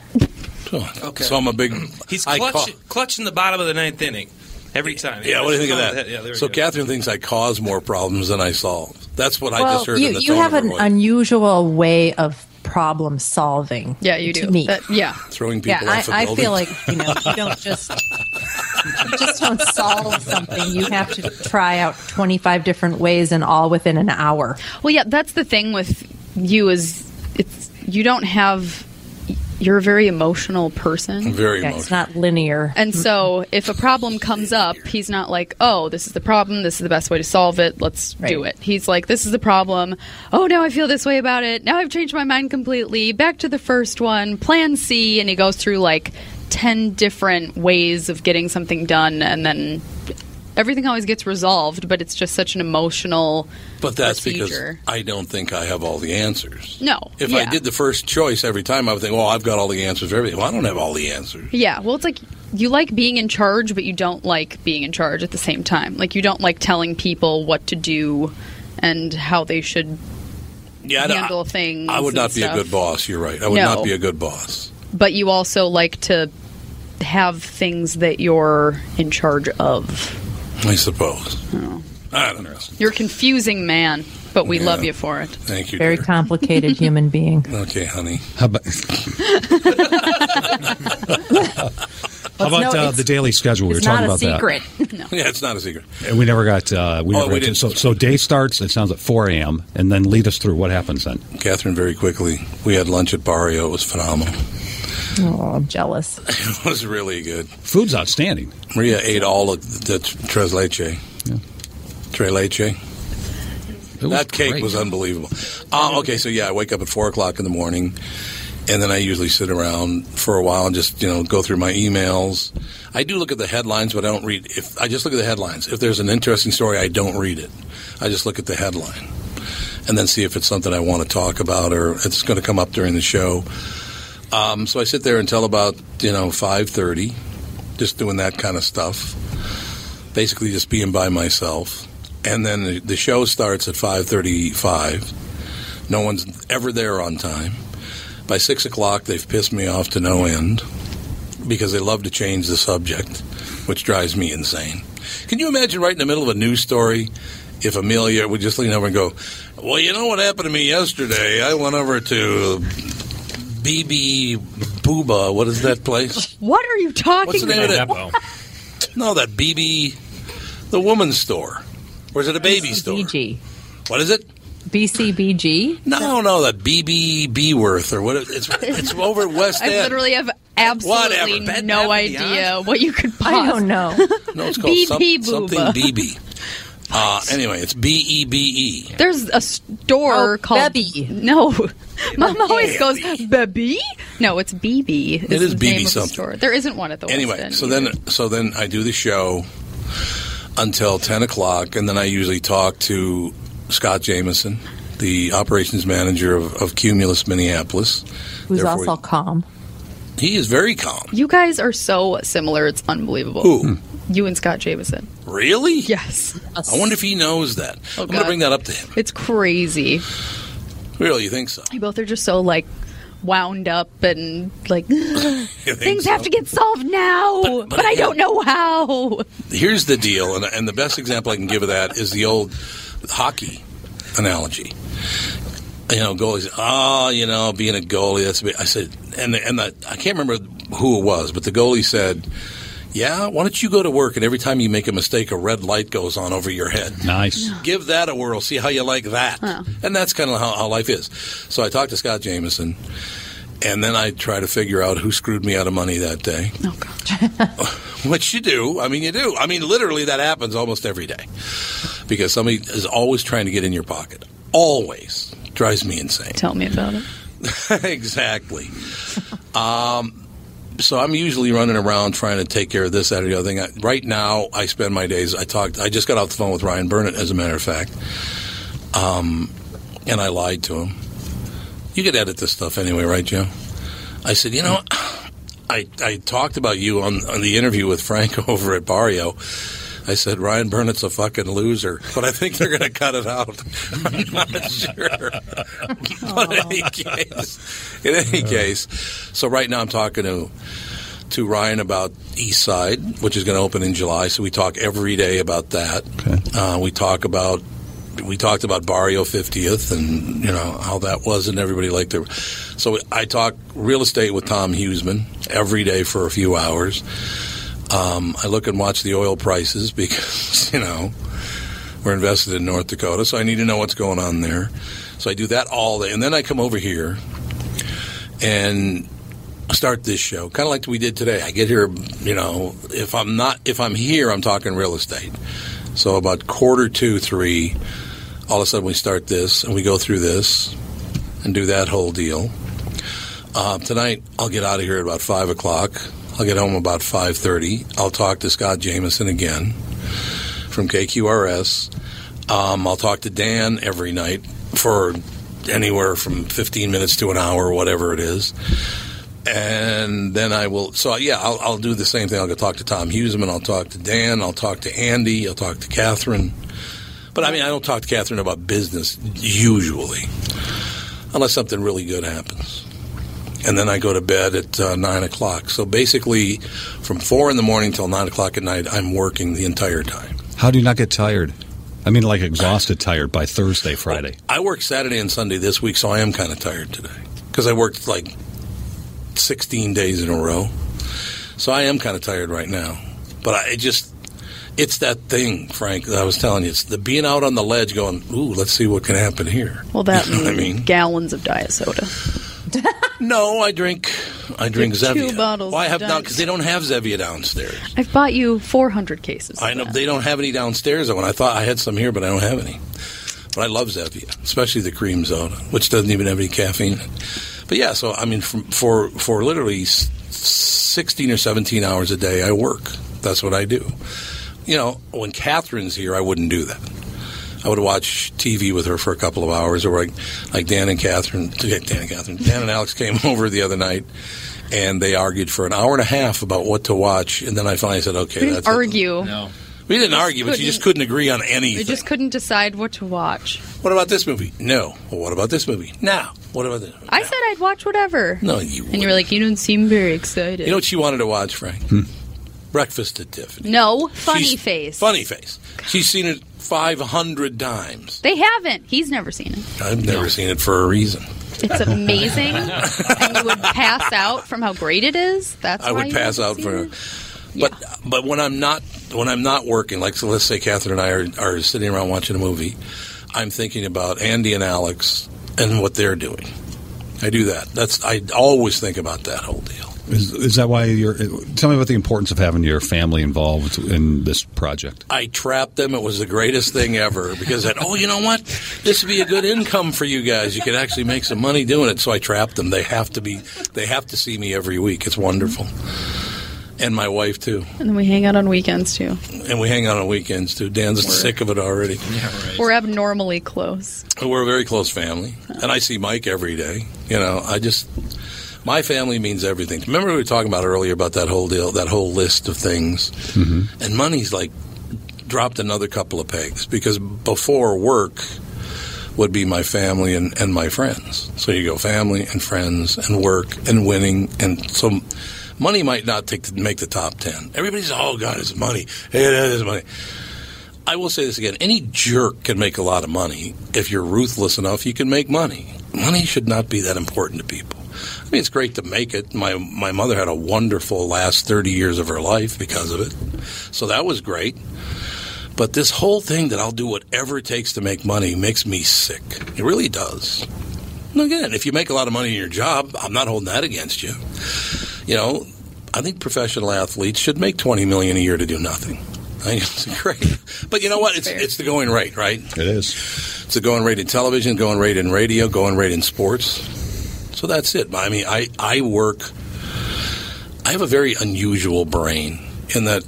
Okay. So I'm a big. He's I clutch, call- clutching the bottom of the ninth inning every time. Yeah, what do you think of that? Yeah, so go. Catherine thinks I cause more problems than I solve. That's what I well, just heard you, in the you tone have of an voice. unusual way of problem solving. Yeah, you to do. Me. That- yeah. Throwing Yeah, people I, off a I building. feel like you know you don't just you just don't solve something. You have to try out twenty five different ways and all within an hour. Well, yeah, that's the thing with you is it's you don't have you're a very emotional person. Very Yeah, it's not linear. And so if a problem comes up, he's not like, "Oh, this is the problem. This is the best way to solve it. Let's do it." He's like, "This is the problem. Oh, now I feel this way about it. Now I've changed my mind completely. Back to the first one. Plan C." And he goes through like 10 different ways of getting something done and then everything always gets resolved, but it's just such an emotional But that's procedure. because I don't think I have all the answers. No. If yeah. I did the first choice every time, I would think, well, I've got all the answers for everything. Well, I don't have all the answers. Yeah, well, it's like you like being in charge, but you don't like being in charge at the same time. Like you don't like telling people what to do and how they should Yeah, I handle things. I would not be a good boss. You're right. I would No. not be a good boss. But you also like to have things that you're in charge of. I suppose. Oh. I don't know. You're a confusing man, but we Yeah. love you for it. Thank you. Very dear. complicated human being. Okay, honey. How about, how about no, uh, the daily schedule? We were It's talking not a about that. secret. no. Yeah, it's not a secret. And we never got. Uh, we Oh, never we got didn't. so so day starts. It sounds at four a.m. and then lead us through what happens then. Catherine, very quickly, we had lunch at Barrio. It was phenomenal. Oh, I'm jealous. It was really good. Food's outstanding. Maria ate all of the tres leche. Tres leche. That cake great. was unbelievable. Um, okay, so yeah, I wake up at four o'clock in the morning, and then I usually sit around for a while and just you know go through my emails. I do look at the headlines, but I don't read. If I just look at the headlines, if there's an interesting story, I don't read it. I just look at the headline, and then see if it's something I want to talk about or it's going to come up during the show. Um, so I sit there until about you know five thirty, just doing that kind of stuff. Basically, just being by myself. And then the, the show starts at 5:35. No one's ever there on time. By six o'clock, they've pissed me off to no end because they love to change the subject, which drives me insane. Can you imagine right in the middle of a news story if Amelia would just lean over and go, Well, you know what happened to me yesterday? I went over to BB Booba. What is that place? What are you talking What's the name about? of that? No, that BB, the woman's store. Or is it a baby store? BG. What is it? BCBG? No, no, that BB Beworth or what? It's it's over at West I End. literally have absolutely Whatever. No Bath and idea what you could I don't know. No, it's called some- BB something Booba. BB. Uh, anyway, it's B E B E. There's a store Oh, called Bebby. No, Mom always goes Bebby. No, it's BB. It is the name BB of the something. store. There isn't one at the West Anyway, End so either. then so then I do the show until ten o'clock, and then I usually talk to Scott Jameson, the operations manager of, of Cumulus Minneapolis. Who's Therefore, also calm. He is very calm. you guys are so similar. It's unbelievable. Who? Hmm. You and Scott Jameson. Really? Yes. I wonder if he knows that. Oh, I'm going to bring that up to him. It's crazy. Really, you think so? You both are just so like wound up and like things have to get solved now, but, I don't know how. Here's the deal, and, and the best example I can give of that is the old hockey analogy. You know, goalies. Oh, you know, being a goalie. That's. a bit-" I said, and and the, I can't remember who it was, but the goalie said, "Yeah, why don't you go to work and every time you make a mistake, a red light goes on over your head. Nice. Give that a whirl. See how you like that." And that's kind of how, how life is. So I talked to Scott Jameson. And then I try to figure out who screwed me out of money that day. Oh, God. Which you do. I mean, you do. I mean, literally, that happens almost every day because somebody is always trying to get in your pocket. Always drives me insane. Tell me about it. exactly. Um, so I'm usually running around trying to take care of this, that, or the other thing. I, right now, I spend my days. I talked. I just got off the phone with Ryan Burnett, as a matter of fact, um, and I lied to him. You could edit this stuff anyway, right, Joe? I said, you know, I I talked about you on on the interview with Frank over at Barrio. I said Ryan Burnett's a fucking loser, but I think they're going to cut it out. I'm not sure. but in any case, in any case, so right now I'm talking to to Ryan about East Side, which is going to open in July. So we talk every day about that. Uh, we talk about we talked about Barrio 50th and you know how that was, and everybody liked it. So I talk real estate with Tom Huseman every day for a few hours. Um, I look and watch the oil prices because you know we're invested in North Dakota, so I need to know what's going on there. So I do that all day, and then I come over here and start this show, kind of like we did today. I get here, you know, if I'm not, if I'm here, I'm talking real estate. So about quarter two, three, all of a sudden we start this and we go through this and do that whole deal. Uh, tonight I'll get out of here at about five o'clock. I'll get home about five thirty. I'll talk to Scott Jameson again from KQRS. Um, I'll talk to Dan every night for anywhere from fifteen minutes to an hour, whatever it is and then I will. So yeah, I'll, I'll do the same thing. I'll go talk to Tom Huseman. I'll talk to Dan. I'll talk to Andy. I'll talk to Catherine. But I mean, I don't talk to Catherine about business usually, unless something really good happens. And then I go to bed at uh, nine o'clock. So basically, from four in the morning till nine o'clock at night, I'm working the entire time. How do you not get tired? I mean, like exhausted tired by Thursday, Friday. I work Saturday and Sunday this week, so I am kind of tired today because I worked like 16 days in a row. So I am kind of tired right now. But I it just, it's that thing, Frank, that I was telling you. It's the being out on the ledge going, ooh, let's see what can happen here. Well, that you know I mean? gallons of diet soda. No, I drink, I drink Two Zevia. bottles Well, I have not because they don't have Zevia downstairs. I've bought you 400 cases. of I know that. they don't have any downstairs. Though, and I thought I had some here, but I don't have any. But I love Zevia, especially the cream soda, which doesn't even have any caffeine. But yeah, so I mean, from, for for literally sixteen or seventeen hours a day, I work. That's what I do. You know, when Catherine's here, I wouldn't do that. I would watch TV with her for a couple of hours, or like like Dan and Catherine, Dan and Catherine, Dan and Alex came over the other night, and they argued for an hour and a half about what to watch, and then I finally said, "Okay, We didn't that's it." argue. We didn't Just argue, but you just couldn't- couldn't agree on anything. We anything. just couldn't decide what to watch. What about this movie? No. Well, what about this movie? Now. What about this? Movie? I said I'd watch whatever. No, you. And you were like, you don't seem very excited. You know what she wanted to watch, Frank? Hmm. Breakfast at Tiffany. no, funny She's- face. Funny face. She's seen it 500 times. They haven't. He's never seen it. I've never seen it for a reason. It's amazing, and you would pass out from how great it is. That's I why would you pass haven't out seen for. it? But but when I'm not when I'm not working, like so, let's say Catherine and I are, are sitting around watching a movie, I'm thinking about Andy and Alex and what they're doing. I do that. That's I always think about that whole deal. Is, is that why you're? Tell me about the importance of having your family involved in this project. I trapped them. It was the greatest thing ever because I, oh, you know what? This would be a good income for you guys. You could actually make some money doing it. So I trapped them. They have to be. They have to see me every week. It's wonderful. And my wife too. And then we hang out on weekends too. And we hang out on weekends too. Dan's sick of it already. We're abnormally close. We're a very close family, and I see Mike every day. You know, I just my family means everything. Remember we were talking about earlier about that whole deal, that whole list of things, Mm-hmm. and money's like dropped another couple of pegs because before work would be my family and, and my friends. So you go family and friends and work and winning, and so money might not take make the top ten. Everybody's oh god, it's money. Hey, it is money. I will say this again: any jerk can make a lot of money if you're ruthless enough. You can make money. Money should not be that important to people. I mean, it's great to make it. My my mother had a wonderful last thirty years of her life because of it, so that was great. But this whole thing that I'll do whatever it takes to make money makes me sick. It really does. And again, if you make a lot of money in your job, I'm not holding that against you. You know, I think professional athletes should make 20 million a year to do nothing. I think it's great. But you know what? It's it's the going rate, right? It is. It's the going rate in television, going rate in radio, going rate in sports. So that's it. I mean, I I work. I have a very unusual brain in that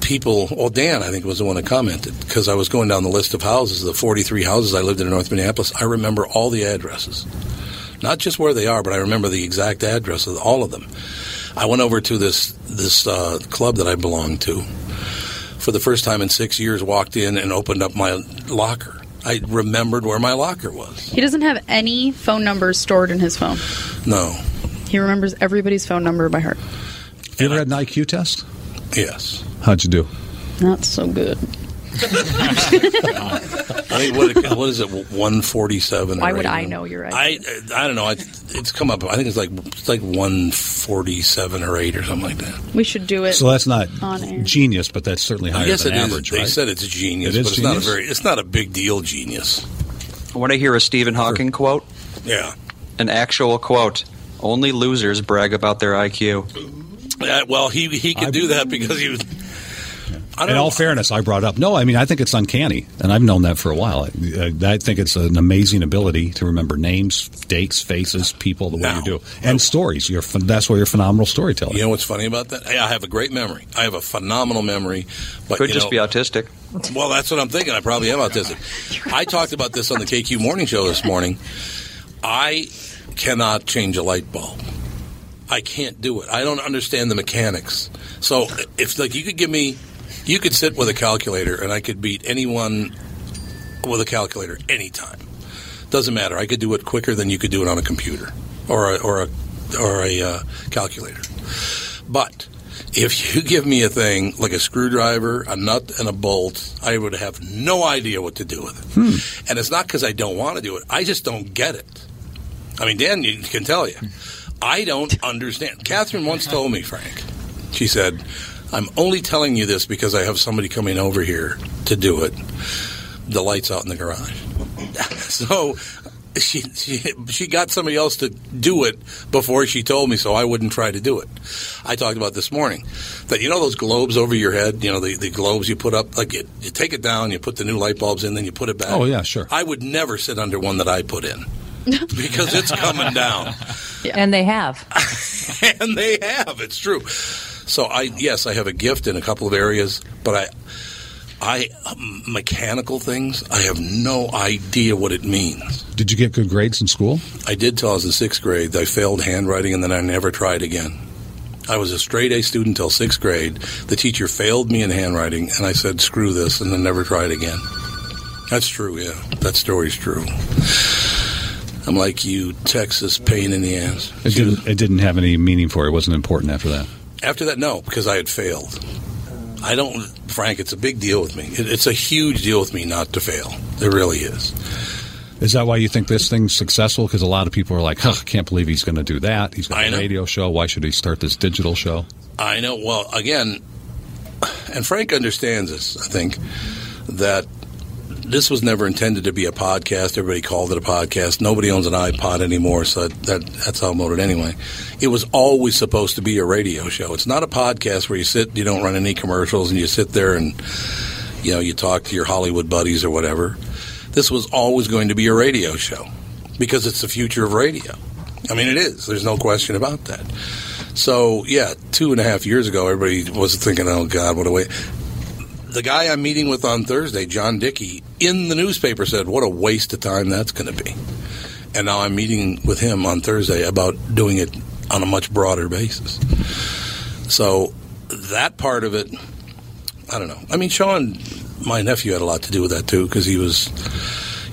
people. Well, Dan, I think was the one that commented because I was going down the list of houses, the 43 houses I lived in in North Minneapolis. I remember all the addresses, not just where they are, but I remember the exact address of all of them. I went over to this this uh, club that I belonged to for the first time in six years. Walked in and opened up my locker. I remembered where my locker was. He doesn't have any phone numbers stored in his phone. No, He remembers everybody's phone number by heart. You ever had an IQ test? Yes. How'd you do? Not so good. I think what, what is it? One forty-seven. Why would I know your IQ? I I don't know. I, it's come up. I think it's like it's like one forty-seven or eight or something like that. We should do it. So that's not on air. genius, but that's certainly higher yes, than it is. average, They right? said it's a genius, It is but it's genius? not a very. It's not a big deal genius. Want to hear a Stephen Hawking quote? Yeah. An actual quote. Only losers brag about their IQ. Yeah, uh, well, he he could do that because he was. I In don't all fairness, I brought up no. I mean, I think it's uncanny, and I've known that for a while. I, I think it's an amazing ability to remember names, dates, faces, people the way you do, and stories. You're that's why you're a phenomenal storyteller. You know what's funny about that? I have a great memory. I have a phenomenal memory. But Could you just know- be autistic. Well, that's what I'm thinking. I probably am autistic. I talked about this on the KQ Morning Show this morning. I cannot change a light bulb. I can't do it. I don't understand the mechanics. So if like you could give me, you could sit with a calculator and I could beat anyone with a calculator anytime. Doesn't matter. I could do it quicker than you could do it on a computer or a, or a or a uh, calculator. But if you give me a thing like a screwdriver, a nut, and a bolt, I would have no idea what to do with it. Hmm. And it's not because I don't want to do it; I just don't get it. I mean, Dan you can tell you, I don't understand. Catherine once told me, Frank, she said, "I'm only telling you this because I have somebody coming over here to do it. The lights out in the garage." so. She, she she got somebody else to do it before she told me, so I wouldn't try to do it. I talked about this morning that you know those globes over your head, you know the, the globes you put up, like you, you take it down, you put the new light bulbs in, then you put it back. Oh, yeah, sure. I would never sit under one that I put in because it's coming down, And they have. and they have. It's true. So I yes, I have a gift in a couple of areas, but I I mechanical things. I have no idea what it means. Did you get good grades in school? I did till I was in sixth grade. I failed handwriting, and then I never tried again. I was a straight A student till sixth grade. The teacher failed me in handwriting, and I said, "Screw this," and then never tried again. That's true. Yeah, that story's true. I'm like you, Texas pain in the ass. It didn't. It didn't have any meaning for you. It wasn't important after that. After that, no, because I had failed. I don't, Frank. It's a big deal with me. It, it's a huge deal with me not to fail. It really is. Is that why you think this thing's successful? Because a lot of people are like, huh, can't believe he's going to do that. He's got a radio show. Why should he start this digital show? I know. Well, again, and Frank understands this. I think that this was never intended to be a podcast. Everybody called it a podcast. Nobody owns an iPod anymore, so that, that that's outmoded anyway. It was always supposed to be a radio show. It's not a podcast where you sit, you don't run any commercials, and you sit there and you know you talk to your Hollywood buddies or whatever. This was always going to be a radio show because it's the future of radio. I mean, it is. There's no question about that. So yeah, two and a half years ago, everybody was thinking, "Oh God, what a way." The guy I'm meeting with on Thursday, John Dickey, in the newspaper said, "What a waste of time that's going to be." And now I'm meeting with him on Thursday about doing it on a much broader basis. So that part of it, I don't know. I mean, Sean, my nephew, had a lot to do with that too because he was,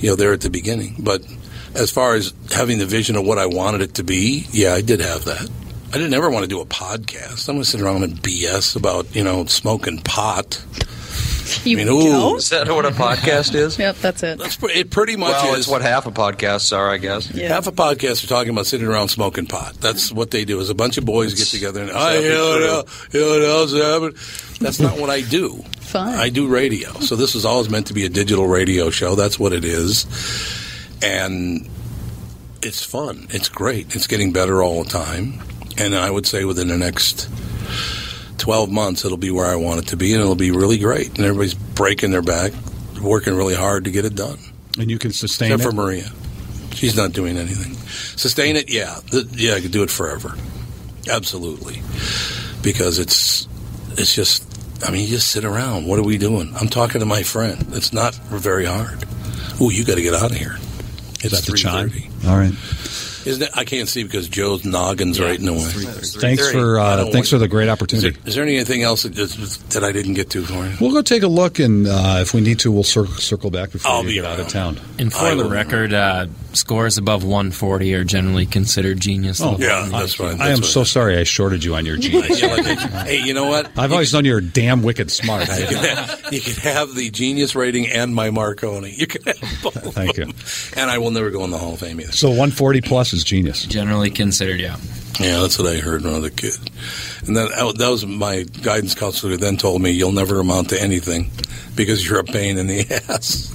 you know, there at the beginning. But as far as having the vision of what I wanted it to be, yeah, I did have that. I didn't ever want to do a podcast. I'm going to sit around and BS about, you know, smoking pot. You I mean, ooh. don't? Is that what a podcast is? Yep, that's it. That's pre- it pretty much well, is. it's what half of podcasts are, I guess. Yeah. Half of podcasts are talking about sitting around smoking pot. That's what they do. Is a bunch of boys get together and I you know, what else- you know what else happened. That's not what I do. Fine. I do radio. So this was always meant to be a digital radio show. That's what it is, and it's fun. It's great. It's getting better all the time, and I would say within the next. 12 months it'll be where I want it to be and it'll be really great and everybody's breaking their back working really hard to get it done And you can sustain Except it. for Maria. She's not doing anything. Sustain it, yeah. The, yeah, I could do it forever. Absolutely. Because it's it's just I mean, you just sit around. What are we doing? I'm talking to my friend. It's not very hard. Ooh, you got to get out of here. It's Is that the chime? All right. Isn't it? I can't see because Joe's noggin's right in the way. Thanks for uh, thanks for the great Is opportunity. there, is there anything else that, that I didn't get to for you? We'll go take a look, and uh, if we need to, we'll cir- circle back before I'll you be get out of town. And for the record, uh, scores above 140 are generally considered genius. Oh, yeah, that's right. I am so sorry I shorted you on your genius. Hey, you know what? I've always known you're damn wicked smart. You can have, you could have the genius rating and my Marconi. You could have both. Thank you. And I will never go in the Hall of Fame either. So 140 plus is genius. Generally considered, yeah. Yeah, that's what I heard when I was a kid. And then uh, that was my guidance counselor. Then told me you'll never amount to anything because you're a pain in the ass,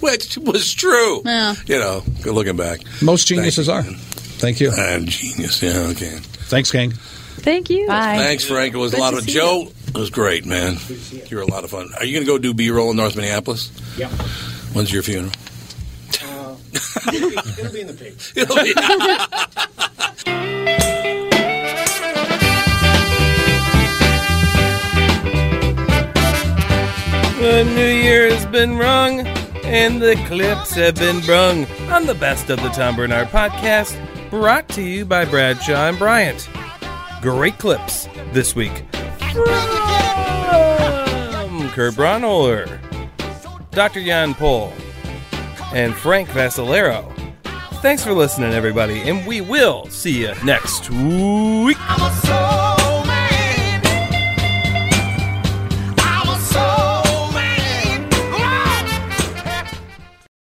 which was true. Yeah. You know, looking back, Most geniuses are. Thank you. and genius. Yeah, okay. Thanks, gang. Thank you. Bye. Thanks, Frank. It was Good a lot to of see Joe. It was great, man. You were a lot of fun. Are you going to go do B-roll in North Minneapolis? Yep. When's your funeral? It'll, be, in the paper. It'll be. The new year has been rung, and the clips have been brung on the best of the Tom Barnard podcast, brought to you by Bradshaw and Bryant. Great clips this week from Kurt Braunohler, Dr. Jan Pol, and Frank Vascellaro. Thanks for listening, everybody, and we will see you next week.